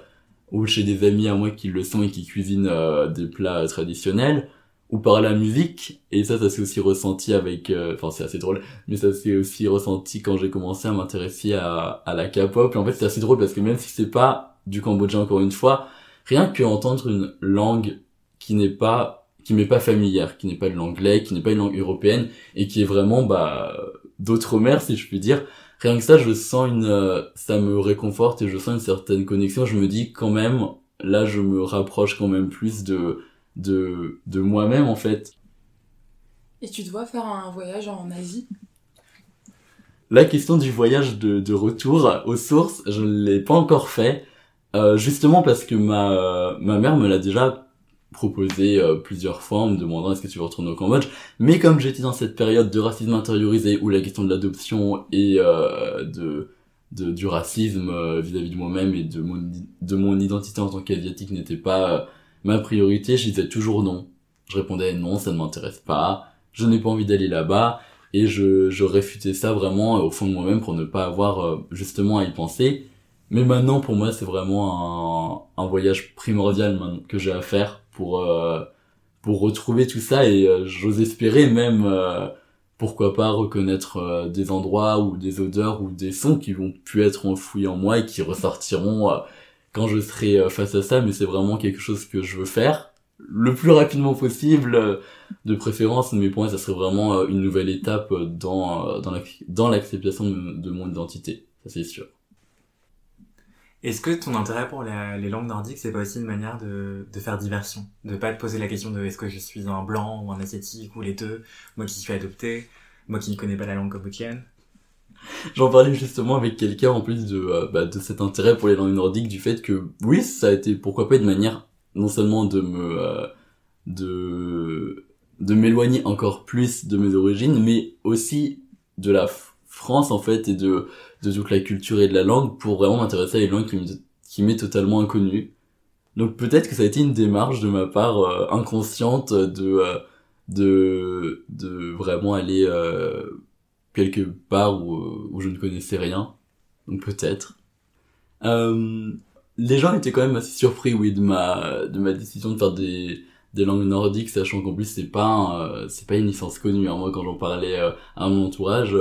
ou chez des amis à moi qui le sont et qui cuisinent euh, des plats traditionnels, ou par la musique, et ça, ça s'est aussi ressenti avec, euh, enfin c'est assez drôle, mais ça s'est aussi ressenti quand j'ai commencé à m'intéresser à, à la K-pop, et en fait c'est assez drôle parce que même si c'est pas du cambodgien encore une fois, rien que entendre une langue qui n'est pas, qui m'est pas familière, qui n'est pas de l'anglais, qui n'est pas une langue européenne, et qui est vraiment, bah, d'outre-mer si je puis dire, rien que ça, je sens une, euh, ça me réconforte et je sens une certaine connexion. Je me dis quand même, là, je me rapproche quand même plus de, de, de moi-même en fait. Et tu dois faire un voyage en Asie? La question du voyage de, de retour aux sources, je ne l'ai pas encore fait, euh, justement parce que ma, ma mère me l'a déjà proposé euh, plusieurs fois en me demandant est-ce que tu veux retourner au Cambodge. Mais comme j'étais dans cette période de racisme intériorisé où la question de l'adoption et euh, de, de, du racisme euh, vis-à-vis de moi-même et de mon, de mon identité en tant qu'asiatique n'était pas euh, ma priorité, je disais toujours non. Je répondais non, ça ne m'intéresse pas, je n'ai pas envie d'aller là-bas et je, je réfutais ça vraiment euh, au fond de moi-même pour ne pas avoir justement à y penser. Mais maintenant, pour moi, c'est vraiment un, un voyage primordial que j'ai à faire pour euh, pour retrouver tout ça et euh, j'ose espérer même euh, pourquoi pas reconnaître des endroits ou des odeurs ou des sons qui vont pu être enfouis en moi et qui ressortiront quand je serai face à ça. Mais c'est vraiment quelque chose que je veux faire le plus rapidement possible de préférence. Mais pour moi ça serait vraiment une nouvelle étape dans dans la- dans l'acceptation de mon identité. Ça c'est sûr Est-ce que ton intérêt pour les langues nordiques, c'est pas aussi une manière de, faire diversion? De pas te poser la question de est-ce que je suis un blanc ou un asiatique ou les deux? Moi qui suis adopté, moi qui ne connais pas la langue cambodgienne. J'en parlais justement avec quelqu'un en plus de, euh, bah, de cet intérêt pour les langues nordiques, du fait que oui, ça a été pourquoi pas une manière non seulement de me euh, de de m'éloigner encore plus de mes origines, mais aussi de la France en fait et de de toute la culture et de la langue pour vraiment m'intéresser à une langue qui m'est totalement inconnue. Donc peut-être que ça a été une démarche de ma part euh, inconsciente de euh, de de vraiment aller euh, quelque part où, où je ne connaissais rien. Donc peut-être. Les gens étaient quand même assez surpris, oui, de ma, de ma décision de faire des, des langues nordiques, sachant qu'en plus c'est pas, c'est pas une licence connue. hein. Moi, quand j'en parlais à mon entourage,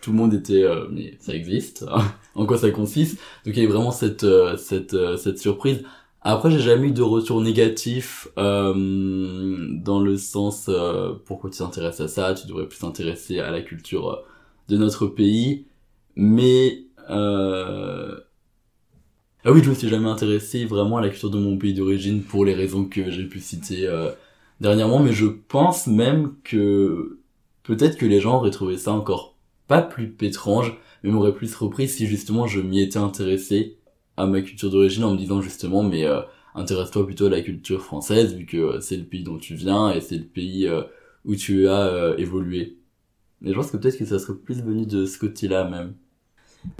tout le monde était, euh, mais ça existe. en quoi ça consiste Donc il y avait vraiment cette, euh, cette, euh, cette surprise. Après, j'ai jamais eu de retour négatif euh, dans le sens euh, pourquoi tu t'intéresses à ça, tu devrais plus t'intéresser à la culture euh, de notre pays. Mais ah oui, je me suis jamais intéressé vraiment à la culture de mon pays d'origine pour les raisons que j'ai pu citer dernièrement. Mais je pense même que peut-être que les gens auraient trouvé ça encore pas plus étrange, mais m'auraient plus repris si justement je m'y étais intéressé à ma culture d'origine en me disant justement mais euh, intéresse-toi plutôt à la culture française vu que euh, c'est le pays dont tu viens et c'est le pays euh, où tu as euh, évolué. Mais je pense que peut-être que ça serait plus venu de ce côté-là même.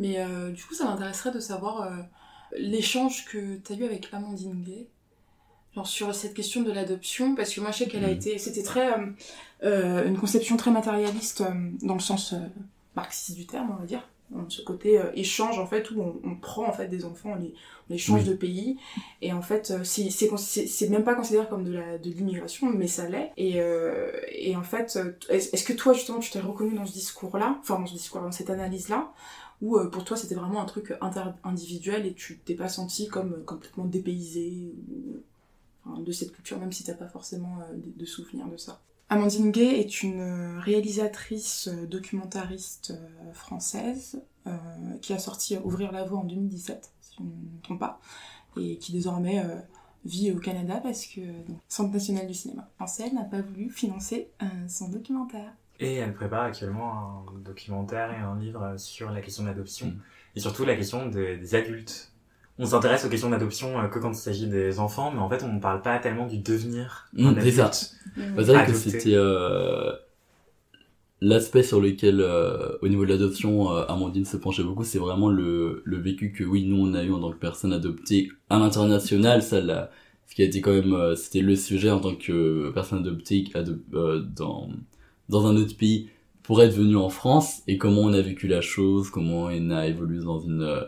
Mais du coup, ça m'intéresserait de savoir l'échange que tu as eu avec Amandine Gay. Genre sur cette question de l'adoption, parce que moi je sais qu'elle a Mhm. été. C'était très. une conception très matérialiste, dans le sens. Marxiste du terme, on va dire. Donc, ce côté euh, échange en fait où on, on prend en fait des enfants, on les, on les change Oui. de pays et en fait euh, c'est même pas considéré comme de l'immigration mais ça l'est et euh, et en fait est-ce que toi justement tu t'es reconnu dans ce discours là, enfin dans ce discours dans cette analyse là ou euh, pour toi c'était vraiment un truc inter individuel et tu t'es pas senti comme complètement dépaysé ou, enfin, de cette culture même si t'as pas forcément de, de souvenirs de ça? Amandine Gay est une euh, réalisatrice euh, documentariste euh, française euh, qui a sorti Ouvrir la voie en 2017, si je ne me trompe pas, et qui désormais euh, vit au Canada parce que donc, Centre national du cinéma français n'a pas voulu financer euh, son documentaire. Et elle prépare actuellement un documentaire et un livre sur la question de l'adoption Mm. et surtout la question des adultes. On s'intéresse aux questions d'adoption euh, que quand il s'agit des enfants, mais en fait on ne parle pas tellement du devenir Mm, d'un c'est ça. adulte. Bah, c'est vrai que c'était euh, l'aspect sur lequel, euh, au niveau de l'adoption, euh, Amandine se penchait beaucoup, c'est vraiment le, le vécu que oui, nous on a eu en tant que personne adoptée à l'international, ça l'a, ce qui a été quand même, euh, c'était le sujet en tant que personne adoptée ado- euh, dans dans un autre pays pour être venu en France et comment on a vécu la chose, comment on a évolué dans une euh,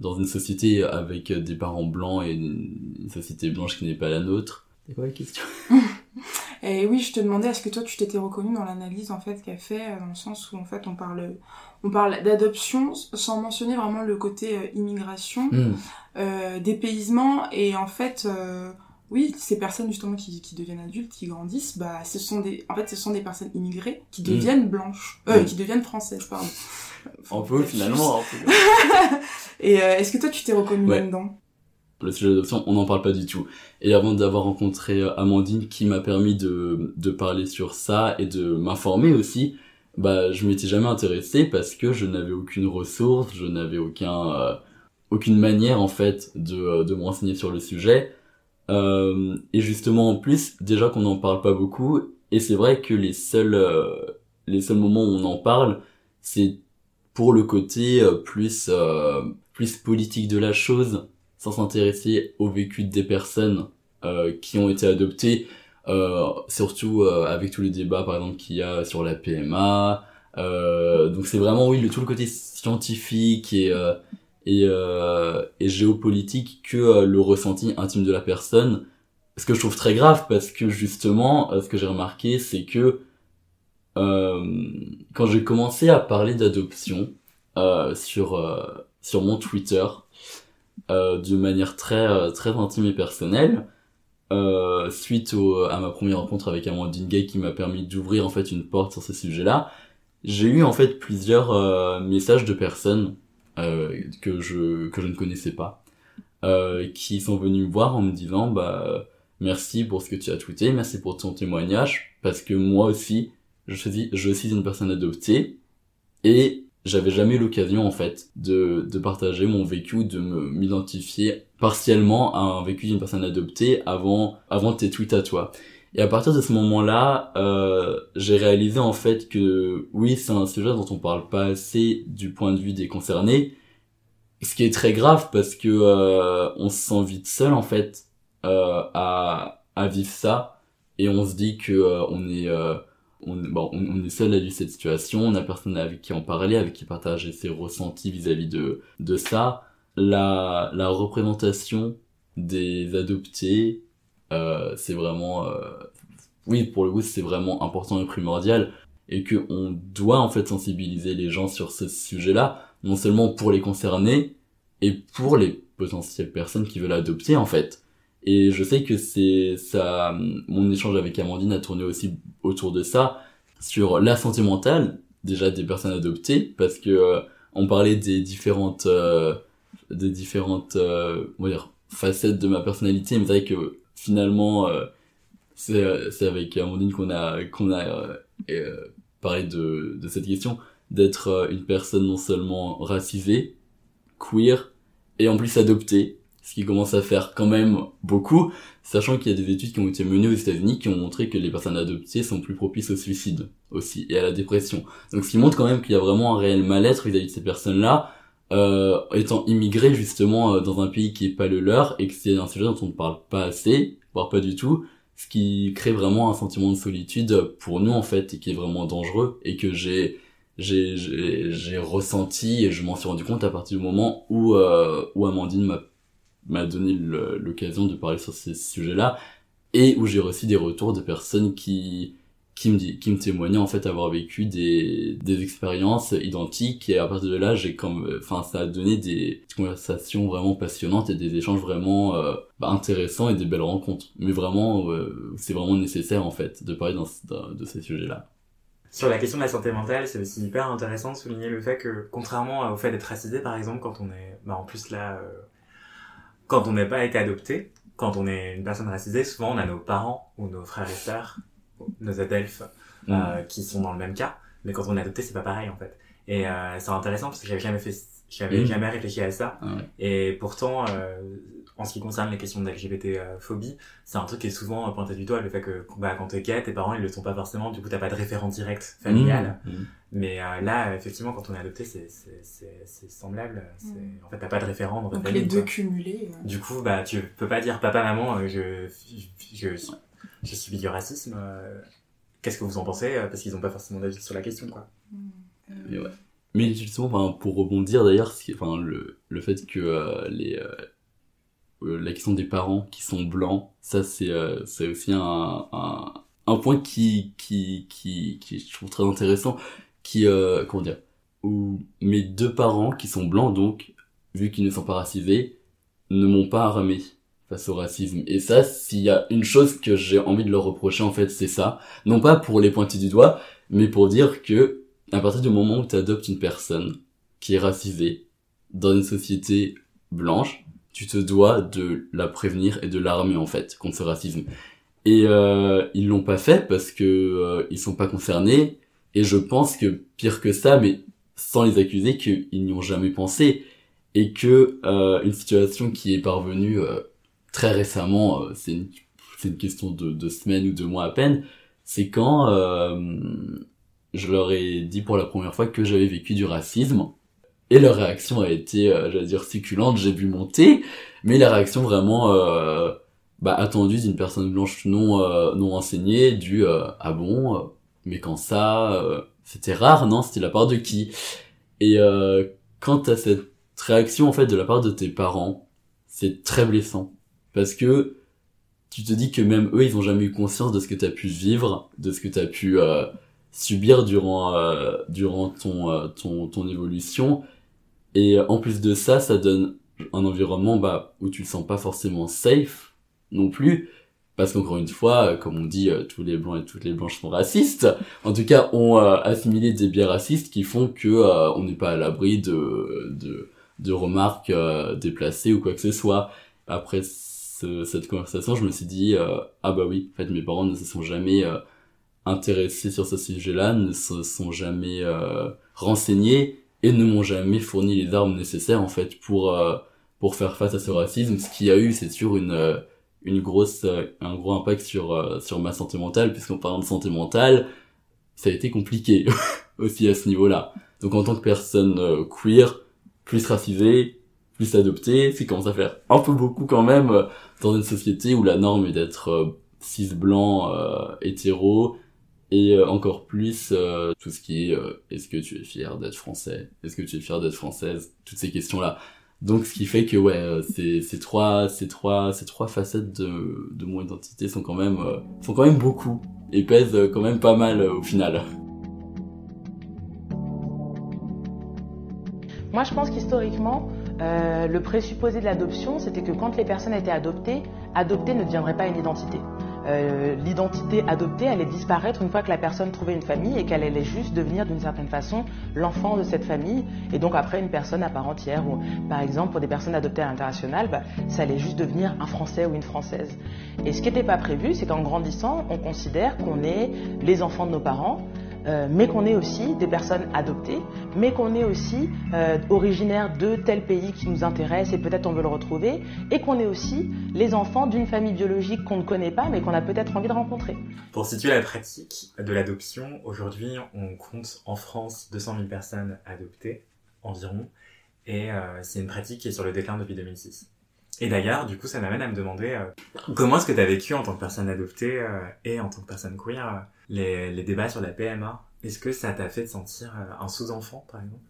dans une société avec des parents blancs et une, société blanche qui n'est pas la nôtre. C'est quoi la question? Et oui, je te demandais, est-ce que toi tu t'étais reconnu dans l'analyse en fait qu'a fait, euh, dans le sens où en fait on parle, on parle d'adoption sans mentionner vraiment le côté euh, immigration, Hmm. euh, dépaysement et en fait, euh, oui, ces personnes justement qui, qui deviennent adultes, qui grandissent, bah ce sont des, en fait ce sont des personnes immigrées qui Mm. deviennent blanches, euh, Mm. qui deviennent françaises, pardon. On peut finalement. on peut. Et euh, est-ce que toi tu t'es reconnu Ouais. là-dedans? Le sujet d'adoption, on n'en parle pas du tout. Et avant d'avoir rencontré euh, Amandine, qui m'a permis de, de parler sur ça et de m'informer aussi, bah, je m'étais jamais intéressé parce que je n'avais aucune ressource, je n'avais aucun, euh, aucune manière, en fait, de, euh, de me renseigner sur le sujet. Euh, et justement, en plus, déjà qu'on n'en parle pas beaucoup, et c'est vrai que les seuls, euh, les seuls moments où on en parle, c'est pour le côté euh, plus, euh, plus politique de la chose, sans s'intéresser au vécu des personnes euh, qui ont été adoptées, surtout avec tous les débats par exemple qu'il y a sur la PMA. Donc c'est vraiment oui le, tout le côté scientifique et et, euh, et géopolitique que euh, le ressenti intime de la personne. Ce que je trouve très grave parce que justement euh, ce que j'ai remarqué c'est que euh, quand j'ai commencé à parler d'adoption sur sur mon Twitter de manière très très intime et personnelle suite au, à ma première rencontre avec Amandine Gay qui m'a permis d'ouvrir en fait une porte sur ce sujet-là j'ai eu en fait plusieurs messages de personnes que je que je ne connaissais pas euh, qui sont venus me voir en me disant bah merci pour ce que tu as tweeté merci pour ton témoignage parce que moi aussi je suis je suis une personne adoptée et j'avais jamais l'occasion en fait de, de partager mon vécu, de m'identifier partiellement à un vécu d'une personne adoptée avant avant tes tweets à toi. Et à partir de ce moment-là, euh, j'ai réalisé en fait que oui, c'est un sujet dont on parle pas assez du point de vue des concernés, ce qui est très grave parce que euh, on se sent vite seul en fait euh, à à vivre ça. Et on se dit que euh, on est euh, on, bon, on, est seul à vivre cette situation, on a personne avec qui en parler, avec qui partager ses ressentis vis-à-vis de, de ça. La, la représentation des adoptés, euh, c'est vraiment, euh, oui, pour le coup, c'est vraiment important et primordial, et que on doit en fait sensibiliser les gens sur ce sujet-là, non seulement pour les concernés, et pour les potentielles personnes qui veulent adopter en fait. Et je sais que c'est ça, mon échange avec Amandine a tourné aussi autour de ça, sur la santé mentale, déjà des personnes adoptées, parce que euh, on parlait des différentes, euh, des différentes, euh, on va dire, facettes de ma personnalité, mais c'est vrai que finalement, euh, c'est, avec Amandine qu'on a, qu'on a euh, euh, parlé de, de cette question, d'être euh, une personne non seulement racisée, queer, et en plus adoptée, ce qui commence à faire quand même beaucoup, sachant qu'il y a des études qui ont été menées aux États-Unis qui ont montré que les personnes adoptées sont plus propices au suicide aussi et à la dépression. Donc ce qui montre quand même qu'il y a vraiment un réel mal-être vis-à-vis de ces personnes-là, euh, étant immigrées justement euh, dans un pays qui est pas le leur et que c'est un sujet dont on ne parle pas assez, voire pas du tout, ce qui crée vraiment un sentiment de solitude pour nous en fait et qui est vraiment dangereux et que j'ai j'ai j'ai ressenti et je m'en suis rendu compte à partir du moment où euh, où Amandine m'a m'a donné l'occasion de parler sur ces sujets-là et où j'ai reçu des retours de personnes qui qui me dit qui me témoignaient en fait avoir vécu des des expériences identiques. Et à partir de là j'ai comme enfin ça a donné des conversations vraiment passionnantes et des échanges vraiment euh, bah, intéressants et des belles rencontres. Mais vraiment euh, c'est vraiment nécessaire en fait de parler dans, de ces sujets-là. Sur la question de la santé mentale, c'est aussi hyper intéressant de souligner le fait que, contrairement au fait d'être racisé, par exemple, quand on est, bah, en plus là, euh, quand on n'a pas été adopté, quand on est une personne racisée, souvent on a nos parents ou nos frères et sœurs, nos adelphes, euh, qui sont dans le même cas. Mais quand on est adopté, c'est pas pareil en fait. Et euh, c'est intéressant parce que j'avais jamais fait, j'avais Mhm. jamais réfléchi à ça. Ah ouais. Et pourtant, euh, en ce qui concerne les questions d'LGBT-phobie, c'est un truc qui est souvent pointé du doigt, le fait que bah, quand t'es gay, tes parents ils le sont pas forcément, du coup t'as pas de référent direct familial. Mmh. Mmh. Mais euh, là, effectivement, quand on est adopté, c'est c'est- c'est- c'est semblable. Mm. En fait, t'as pas de référent dans ta Donc famille. les deux quoi. cumulés. Du coup, bah, tu peux pas dire papa, maman, je, je, je, je subis du racisme. euh, Qu'est-ce que vous en pensez euh, Parce qu'ils ont pas forcément d'avis sur la question, quoi. euh, Mais ouais. Mais justement, pour rebondir d'ailleurs, le, le fait que euh, les, la question des parents qui sont blancs, ça c'est euh, c'est aussi un, un, un point qui, qui, qui, qui je trouve très intéressant, qui, euh, comment dire, où mes deux parents qui sont blancs, donc, vu qu'ils ne sont pas racisés, ne m'ont pas armé face au racisme. Et ça, s'il y a une chose que j'ai envie de leur reprocher, en fait, c'est ça. Non pas pour les pointer du doigt, mais pour dire que à partir du moment où tu adoptes une personne qui est racisée dans une société blanche, tu te dois de la prévenir et de l'armer en fait contre ce racisme. Et euh, ils l'ont pas fait parce que euh, ils sont pas concernés. Et je pense que pire que ça, mais sans les accuser, qu'ils n'y ont jamais pensé et que euh, une situation qui est parvenue euh, très récemment, euh, c'est une, une question de, de semaines ou de mois à peine, c'est quand euh, je leur ai dit pour la première fois que j'avais vécu du racisme. Et leur réaction a été, euh, j'allais dire, succulente, j'ai bu mon thé, mais la réaction vraiment euh, bah, attendue d'une personne blanche non euh, non renseignée, du euh, ah bon, mais quand ça, c'était rare, non C'était la part de qui? Et quant à cette réaction en fait de la part de tes parents, c'est très blessant parce que tu te dis que même eux, ils ont jamais eu conscience de ce que t'as pu vivre, de ce que t'as pu euh, subir durant euh, durant ton euh, ton ton évolution. Et en plus de ça ça donne un environnement bah où tu te sens pas forcément safe non plus. Parce qu'encore une fois euh, comme on dit euh, tous les blancs et toutes les blanches sont racistes. En tout cas ont euh, assimilé des biais racistes qui font que on n'est pas à l'abri de de de remarques déplacées ou quoi que ce soit. Après ce- cette conversation je me suis dit euh, ah bah oui en fait mes parents ne se sont jamais euh, intéressés sur ce sujet-là, ne se sont jamais euh, renseignés et ne m'ont jamais fourni les armes nécessaires en fait pour euh, pour faire face à ce racisme. Ce qui a eu, c'est sûr, une euh, une grosse euh, un gros impact sur euh, sur ma santé mentale puisqu'en parlant de santé mentale, ça a été compliqué aussi à ce niveau-là. Donc en tant que personne euh, queer, plus racisée, plus adoptée, c'est commence à faire un peu beaucoup quand même euh, dans une société où la norme est d'être euh, cis blanc euh, hétéro et encore plus tout ce qui est est-ce que tu es fier d'être français? Est-ce que tu es fier d'être française? Toutes ces questions là donc ce qui fait que ouais ces ces trois ces trois ces trois facettes de de mon identité sont quand même sont quand même beaucoup et pèsent quand même pas mal au final. Moi, je pense qu'historiquement, euh, le présupposé de l'adoption, c'était que quand les personnes étaient adoptées, adopter ne deviendrait pas une identité. Euh, L'identité adoptée allait disparaître une fois que la personne trouvait une famille et qu'elle allait juste devenir d'une certaine façon l'enfant de cette famille et donc après une personne à part entière. Ou, par exemple, pour des personnes adoptées à l'international, bah, ça allait juste devenir un Français ou une Française. Et ce qui n'était pas prévu, c'est qu'en grandissant, on considère qu'on est les enfants de nos parents, euh, mais qu'on est aussi des personnes adoptées, mais qu'on est aussi euh, originaire de tel pays qui nous intéresse et peut-être on veut le retrouver, et qu'on est aussi les enfants d'une famille biologique qu'on ne connaît pas, mais qu'on a peut-être envie de rencontrer. Pour situer la pratique de l'adoption, aujourd'hui, on compte en France 200 000 personnes adoptées, environ, et euh, c'est une pratique qui est sur le déclin depuis 2006. Et d'ailleurs, du coup, ça m'amène à me demander euh, comment est-ce que tu as vécu en tant que personne adoptée euh, et en tant que personne queer euh, les, les débats sur la PMA Est-ce que ça t'a fait te sentir euh, un sous-enfant, par exemple?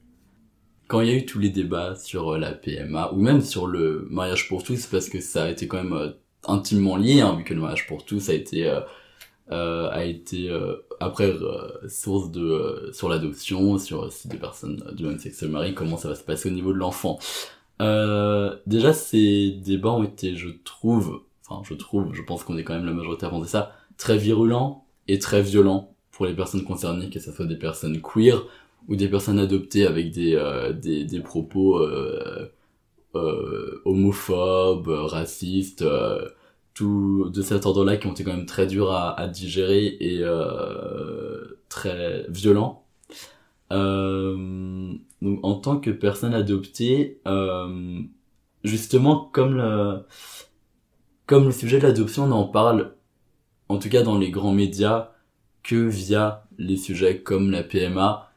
Quand il y a eu tous les débats sur euh, la PMA ou même sur le mariage pour tous parce que ça a été quand même intimement lié hein, vu que le mariage pour tous a été a été après source de sur l'adoption sur si des personnes du même sexe se marient comment ça va se passer au niveau de l'enfant? Euh, déjà ces débats ont été je trouve enfin je trouve je pense qu'on est quand même la majorité à penser ça très virulents et très violents pour les personnes concernées que ce soit des personnes queer ou des personnes adoptées avec des euh, des, des propos euh, euh, homophobes, racistes, euh, tout de cet ordre-là qui ont été quand même très durs à, à digérer et très violents. Euh, donc en tant que personne adoptée, euh, justement comme le comme le sujet de l'adoption, on en parle en tout cas dans les grands médias que via les sujets comme la PMA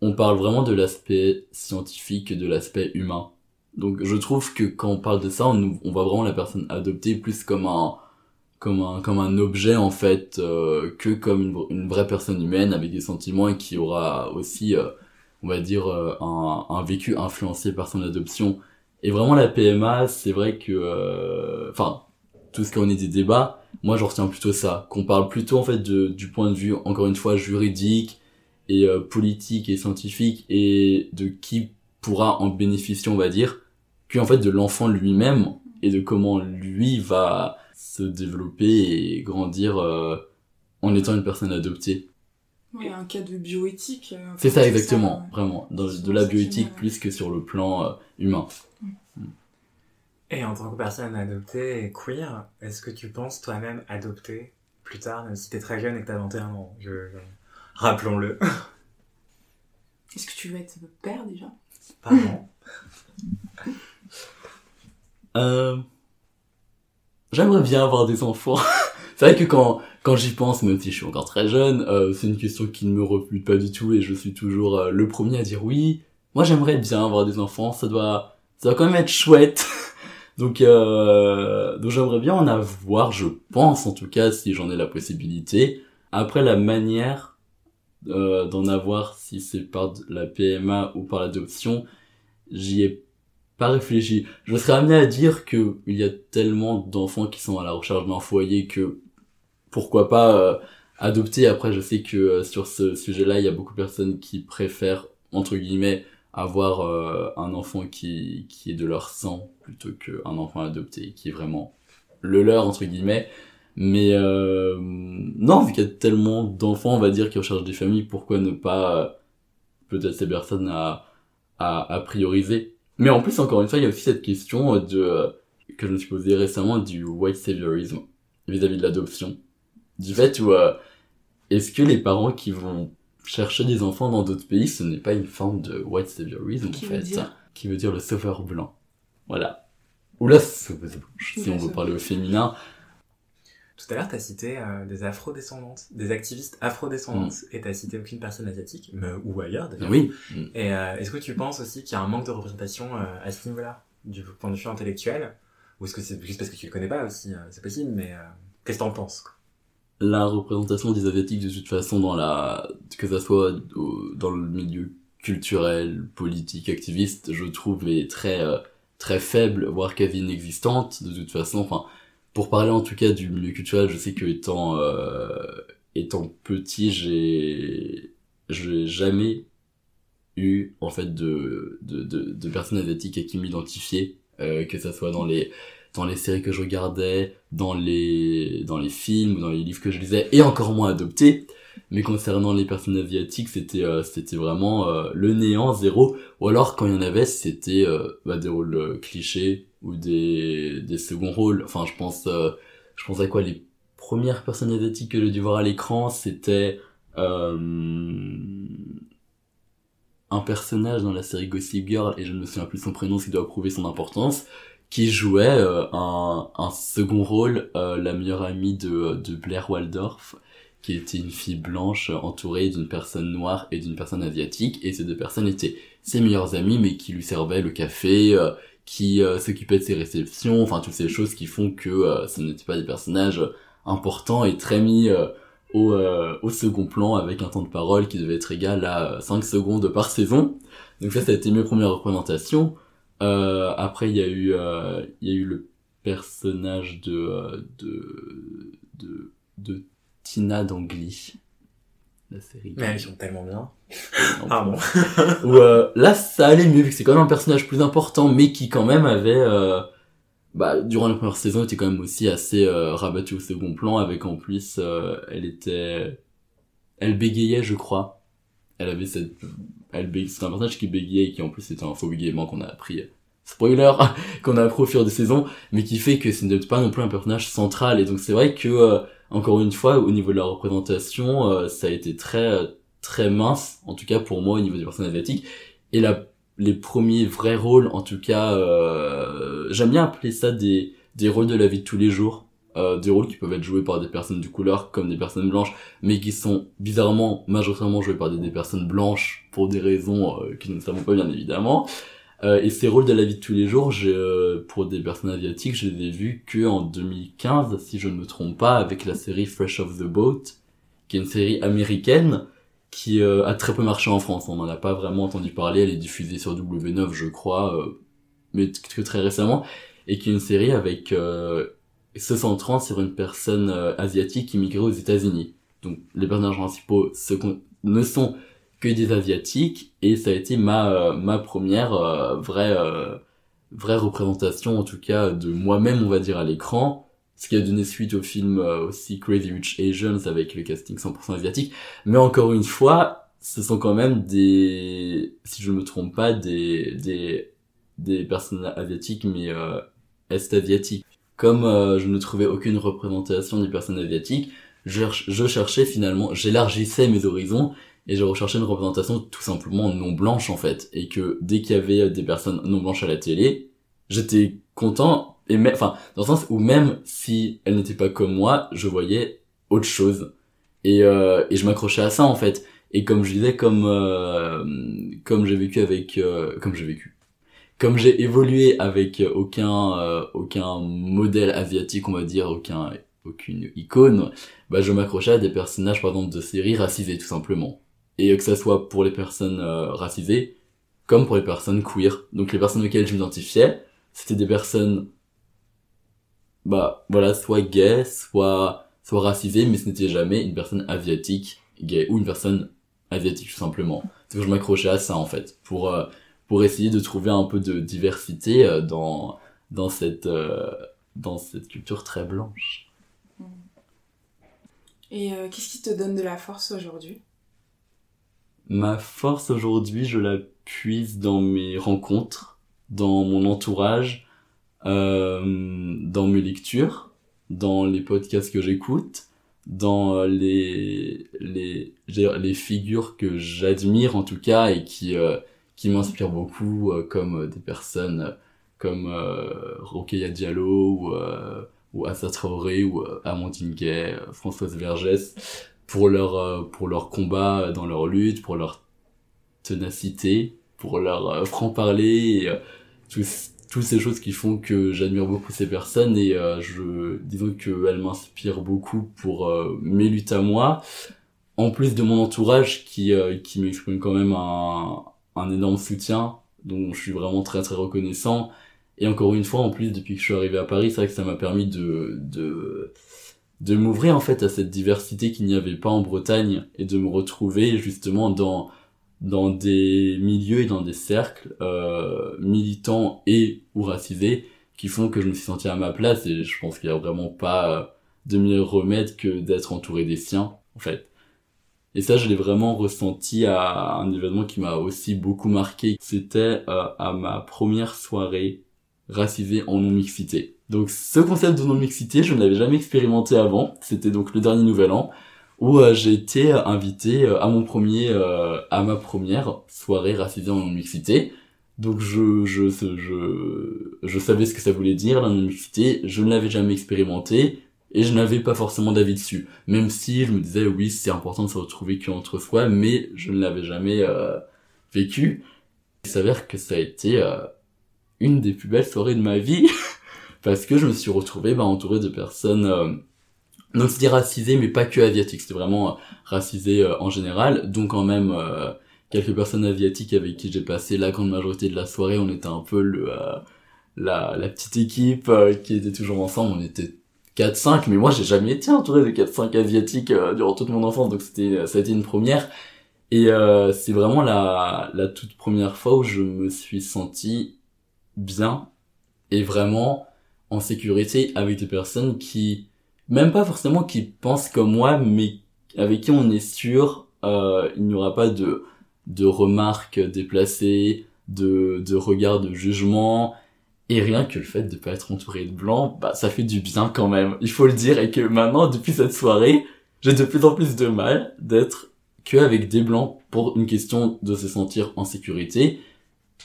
on parle vraiment de l'aspect scientifique de l'aspect humain. Donc je trouve que quand on parle de ça, on, on voit vraiment la personne adoptée plus comme un comme un comme un objet en fait euh, que comme une, vraie personne humaine avec des sentiments et qui aura aussi euh, on va dire euh, un, un vécu influencé par son adoption. Et vraiment la PMA, c'est vrai que euh, enfin tout ce qu'on est des débats, moi je retiens plutôt ça, qu'on parle plutôt en fait de, du point de vue encore une fois juridique et euh, politique et scientifique et de qui pourra en bénéficier on va dire que en fait de l'enfant lui-même et de comment lui va se développer et grandir euh, en étant une personne adoptée. Ouais, un cas de bioéthique. euh, c'est ça exactement vraiment. Dans, de la bioéthique plus que sur le plan euh, humain. Et en tant que personne adoptée et queer, est-ce que tu penses toi-même adopter plus tard, même si t'es très jeune et que t'as 21 ans? Je... je- Rappelons-le. Est-ce que tu veux être père déjà? Pardon. Euh... J'aimerais bien avoir des enfants. c'est vrai que quand quand j'y pense, même si je suis encore très jeune, euh, c'est une question qui ne me rebute pas du tout et je suis toujours euh, le premier à dire oui. Moi, j'aimerais bien avoir des enfants. Ça doit ça doit quand même être chouette. donc euh... donc j'aimerais bien en avoir. Je pense en tout cas si j'en ai la possibilité. Après la manière euh, d'en avoir, si c'est par la PMA ou par l'adoption, j'y ai pas réfléchi. Je serais amené à dire que il y a tellement d'enfants qui sont à la recherche d'un foyer que pourquoi pas euh, adopter. Après, je sais que euh, sur ce sujet-là, il y a beaucoup de personnes qui préfèrent entre guillemets avoir euh, un enfant qui qui est de leur sang plutôt qu'un enfant adopté qui est vraiment le leur entre guillemets. Mais non, vu qu'il y a tellement d'enfants, on va dire, qui recherchent des familles, pourquoi ne pas peut-être ces personnes à, à prioriser? Mais en plus, encore une fois, il y a aussi cette question euh, de euh, que je me suis posée récemment du white saviorisme vis-à-vis de l'adoption. Du fait où euh, est-ce que les parents qui vont chercher des enfants dans d'autres pays, ce n'est pas une forme de white saviorism Qui en veut fait, dire? qui veut dire le sauveur blanc. Voilà. Ou la sauveuse blanche, si on veut parler au féminin. Tout à l'heure, t'as cité euh, des afro-descendantes, des activistes afro-descendantes, et t'as cité aucune personne asiatique, mais, ou ailleurs d'ailleurs. Oui. Et euh, est-ce que tu penses aussi qu'il y a un manque de représentation euh, à ce niveau-là, du point de vue intellectuel? Ou est-ce que c'est juste parce que tu le connais pas aussi euh, C'est possible, mais euh, qu'est-ce que t'en penses? Quoi la représentation des asiatiques de toute façon dans la que ça soit au- dans le milieu culturel, politique, activiste, je trouve est très euh, très faible, voire quasi inexistante de toute façon. Enfin, pour parler en tout cas du milieu culturel, je sais que étant euh, étant petit, j'ai j'ai jamais eu en fait de de, de, de personnes asiatiques à qui m'identifier, euh, que ça soit dans les dans les séries que je regardais, dans les dans les films, dans les livres que je lisais, et encore moins adoptés. Mais concernant les personnes asiatiques, c'était euh, c'était vraiment euh, le néant, zéro. Ou alors quand il y en avait, c'était euh, bah, des rôles euh, clichés ou des des seconds rôles. Enfin, je pense euh, je pense à quoi? Les premières personnes asiatiques que j'ai dû voir à l'écran, c'était euh, un personnage dans la série Gossip Girl et je ne me souviens plus son prénom, ce qui doit prouver son importance qui jouait euh, un, un second rôle, euh, la meilleure amie de, de Blair Waldorf, qui était une fille blanche euh, entourée d'une personne noire et d'une personne asiatique, et ces deux personnes étaient ses meilleures amies, mais qui lui servaient le café, euh, qui euh, s'occupaient de ses réceptions, enfin toutes ces choses qui font que euh, ce n'étaient pas des personnages importants et très mis euh, au, euh, au second plan avec un temps de parole qui devait être égal à 5 secondes par saison. Donc ça, ça a été mes premières représentations. Euh, après, il y a eu, euh, il y a eu le personnage de, euh, de, de, de Tina Dangli. La série. Mais elles sont tellement bien. Pardon. où euh, là ça allait mieux vu que c'est quand même un personnage plus important mais qui quand même avait euh, bah durant la première saison était quand même aussi assez euh, rabattu au second plan avec en plus euh, elle était elle bégayait je crois elle avait cette elle bég... c'était un personnage qui bégayait et qui en plus était un faux bégaiement qu'on a appris spoiler qu'on a appris au fur des saisons mais qui fait que ce n'est pas non plus un personnage central. Et donc c'est vrai que euh, encore une fois au niveau de la représentation euh, ça a été très très mince en tout cas pour moi au niveau des personnes asiatiques. Et la les premiers vrais rôles en tout cas euh, j'aime bien appeler ça des des rôles de la vie de tous les jours. Euh, des rôles qui peuvent être joués par des personnes de couleur comme des personnes blanches mais qui sont bizarrement majoritairement joués par des, des personnes blanches pour des raisons euh, nous ne savons pas bien évidemment euh, et ces rôles de la vie de tous les jours, j'ai, euh, pour des personnes asiatiques, je les ai vus que en 2015, si je ne me trompe pas, avec la série Fresh Off the Boat, qui est une série américaine qui euh, a très peu marché en France. On n'en a pas vraiment entendu parler. Elle est diffusée sur W9, je crois, euh, mais que très récemment, et qui est une série avec euh, se centrant sur une personne asiatique migrait aux États-Unis. Donc les personnages principaux ne sont que des asiatiques et ça a été ma euh, ma première euh, vraie euh, vraie représentation en tout cas de moi-même on va dire à l'écran. Ce qui a donné suite au film aussi Crazy Rich Asians avec le casting 100% asiatique. Mais encore une fois ce sont quand même des si je me trompe pas des des des personnes asiatiques mais euh, est-asiatiques comme euh, je ne trouvais aucune représentation des personnes asiatiques je, je cherchais finalement j'élargissais mes horizons et je recherchais une représentation tout simplement non blanche en fait. Et que dès qu'il y avait des personnes non blanches à la télé j'étais content et même enfin dans le sens où même si elles n'étaient pas comme moi je voyais autre chose. Et euh, et je m'accrochais à ça en fait. Et comme je disais comme euh, comme j'ai vécu avec euh, comme j'ai vécu. Comme j'ai évolué avec aucun euh, aucun modèle asiatique on va dire aucun aucune icône bah je m'accrochais à des personnages par exemple de séries racisés tout simplement et que ça soit pour les personnes euh, racisées comme pour les personnes queer. Donc les personnes auxquelles je m'identifiais, c'était des personnes bah voilà, soit gays, soit soit racisées, mais ce n'était jamais une personne asiatique gay ou une personne asiatique tout simplement. C'est que je m'accrochais à ça en fait pour euh, pour essayer de trouver un peu de diversité euh, dans dans cette dans cette culture très blanche. Et qu'est-ce qui te donne de la force aujourd'hui? Ma force aujourd'hui, je la puise dans mes rencontres, dans mon entourage, euh, dans mes lectures, dans les podcasts que j'écoute, dans euh, les les les figures que j'admire en tout cas et qui euh, qui m'inspirent beaucoup, euh, comme euh, des personnes euh, comme Rokhaya Diallo ou ou Assa Traoré ou Amandine Gay, Françoise Vergès pour leur euh, pour leur combat dans leur lutte, pour leur ténacité, pour leur euh, franc-parler, et, euh, tous toutes ces choses qui font que j'admire beaucoup ces personnes. Et euh, je disons que elles m'inspirent beaucoup pour euh, mes luttes à moi. En plus de mon entourage qui euh, qui m'exprime quand même un un énorme soutien dont je suis vraiment très très reconnaissant. Et encore une fois en plus depuis que je suis arrivé à Paris c'est vrai que ça m'a permis de de de m'ouvrir en fait à cette diversité qu'il n'y avait pas en Bretagne et de me retrouver justement dans dans des milieux et dans des cercles euh, militants et ou racisés qui font que je me suis senti à ma place et je pense qu'il y a vraiment pas euh, de meilleur remède que d'être entouré des siens en fait. Et ça je l'ai vraiment ressenti à un événement qui m'a aussi beaucoup marqué. C'était euh, à ma première soirée racisée en non mixité donc ce concept de non mixité je ne l'avais jamais expérimenté avant. C'était donc le dernier nouvel an où euh, j'ai été euh, invité euh, à mon premier euh, à ma première soirée racisée en non mixité donc je je je je savais ce que ça voulait dire la non mixité je ne l'avais jamais expérimenté et je n'avais pas forcément d'avis dessus. Même si je me disais oui c'est important de se retrouver qu'entre soi mais je ne l'avais jamais euh, vécu. Il s'avère que ça a été une des plus belles soirées de ma vie parce que je me suis retrouvé bah, entouré de personnes euh, Donc c'était racisé, mais pas que asiatique, c'était vraiment euh, racisé euh, en général. Donc quand même euh, quelques personnes asiatiques avec qui j'ai passé la grande majorité de la soirée, on était un peu le la, la petite équipe qui était toujours ensemble, on était 4-5, mais moi j'ai jamais été entouré de 4-5 asiatiques durant toute mon enfance, donc c'était ça a été une première. Et c'est vraiment la, la toute première fois où je me suis senti bien et vraiment en sécurité avec des personnes qui même pas forcément qui pensent comme moi, mais avec qui on est sûr, euh, il n'y aura pas de, de remarques déplacées, de, de regards de jugement, et rien que le fait de pas être entouré de blancs, bah, ça fait du bien quand même. Il faut le dire, et que maintenant, depuis cette soirée, j'ai de plus en plus de mal d'être que avec des blancs pour une question de se sentir en sécurité,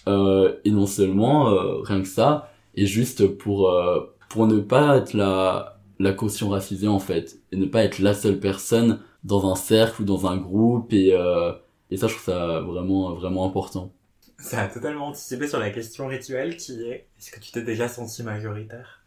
euh, et non seulement, euh, rien que ça, et juste pour, euh, pour ne pas être la, la caution racisée en fait et ne pas être la seule personne dans un cercle ou dans un groupe et euh, et ça je trouve ça vraiment vraiment important. Ça a totalement anticipé sur la question rituelle qui est est-ce que tu t'es déjà senti majoritaire?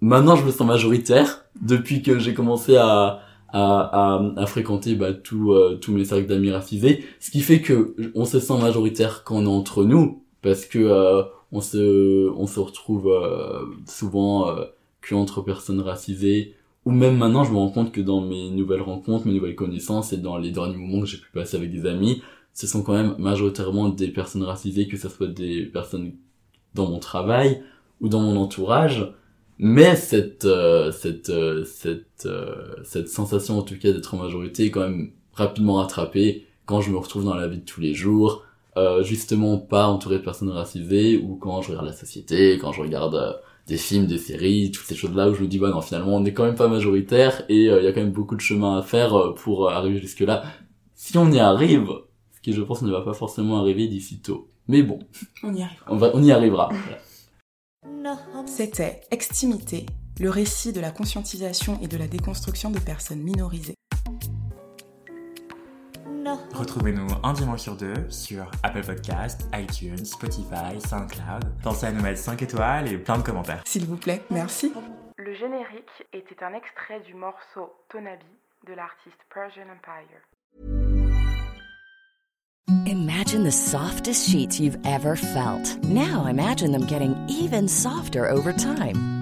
Maintenant je me sens majoritaire. Depuis que j'ai commencé à à, à, à fréquenter bah, tout, euh, tous mes cercles d'amis racisés, ce qui fait que on se sent majoritaire quand on est entre nous, parce que euh, on se on se retrouve euh, souvent euh, que entre personnes racisées. Ou même maintenant je me rends compte que dans mes nouvelles rencontres mes nouvelles connaissances et dans les derniers moments que j'ai pu passer avec des amis ce sont quand même majoritairement des personnes racisées que ce soit des personnes dans mon travail ou dans mon entourage. Mais cette euh, cette euh, cette cette sensation en tout cas d'être en majorité est quand même rapidement rattrapée quand je me retrouve dans la vie de tous les jours euh, justement pas entouré de personnes racisées ou quand je regarde la société, quand je regarde euh, des films, des séries, toutes ces choses-là où je me dis bah non finalement on est quand même pas majoritaire et euh, il y a quand même beaucoup de chemin à faire pour arriver jusque là. Si on y arrive, ce qui je pense ne va pas forcément arriver d'ici tôt. Mais bon, on y arrivera. On, va, on y arrivera. C'était Extimité, le récit de la conscientisation et de la déconstruction de personnes minorisées. Retrouvez-nous un dimanche sur deux sur Apple Podcast, iTunes, Spotify, SoundCloud. Pensez à nous mettre 5 étoiles et plein de commentaires. S'il vous plaît, merci. Le générique était un extrait du morceau Tonabi de l'artiste Persian Empire. Imagine the softest sheets you've ever felt. Now imagine them getting even softer over time.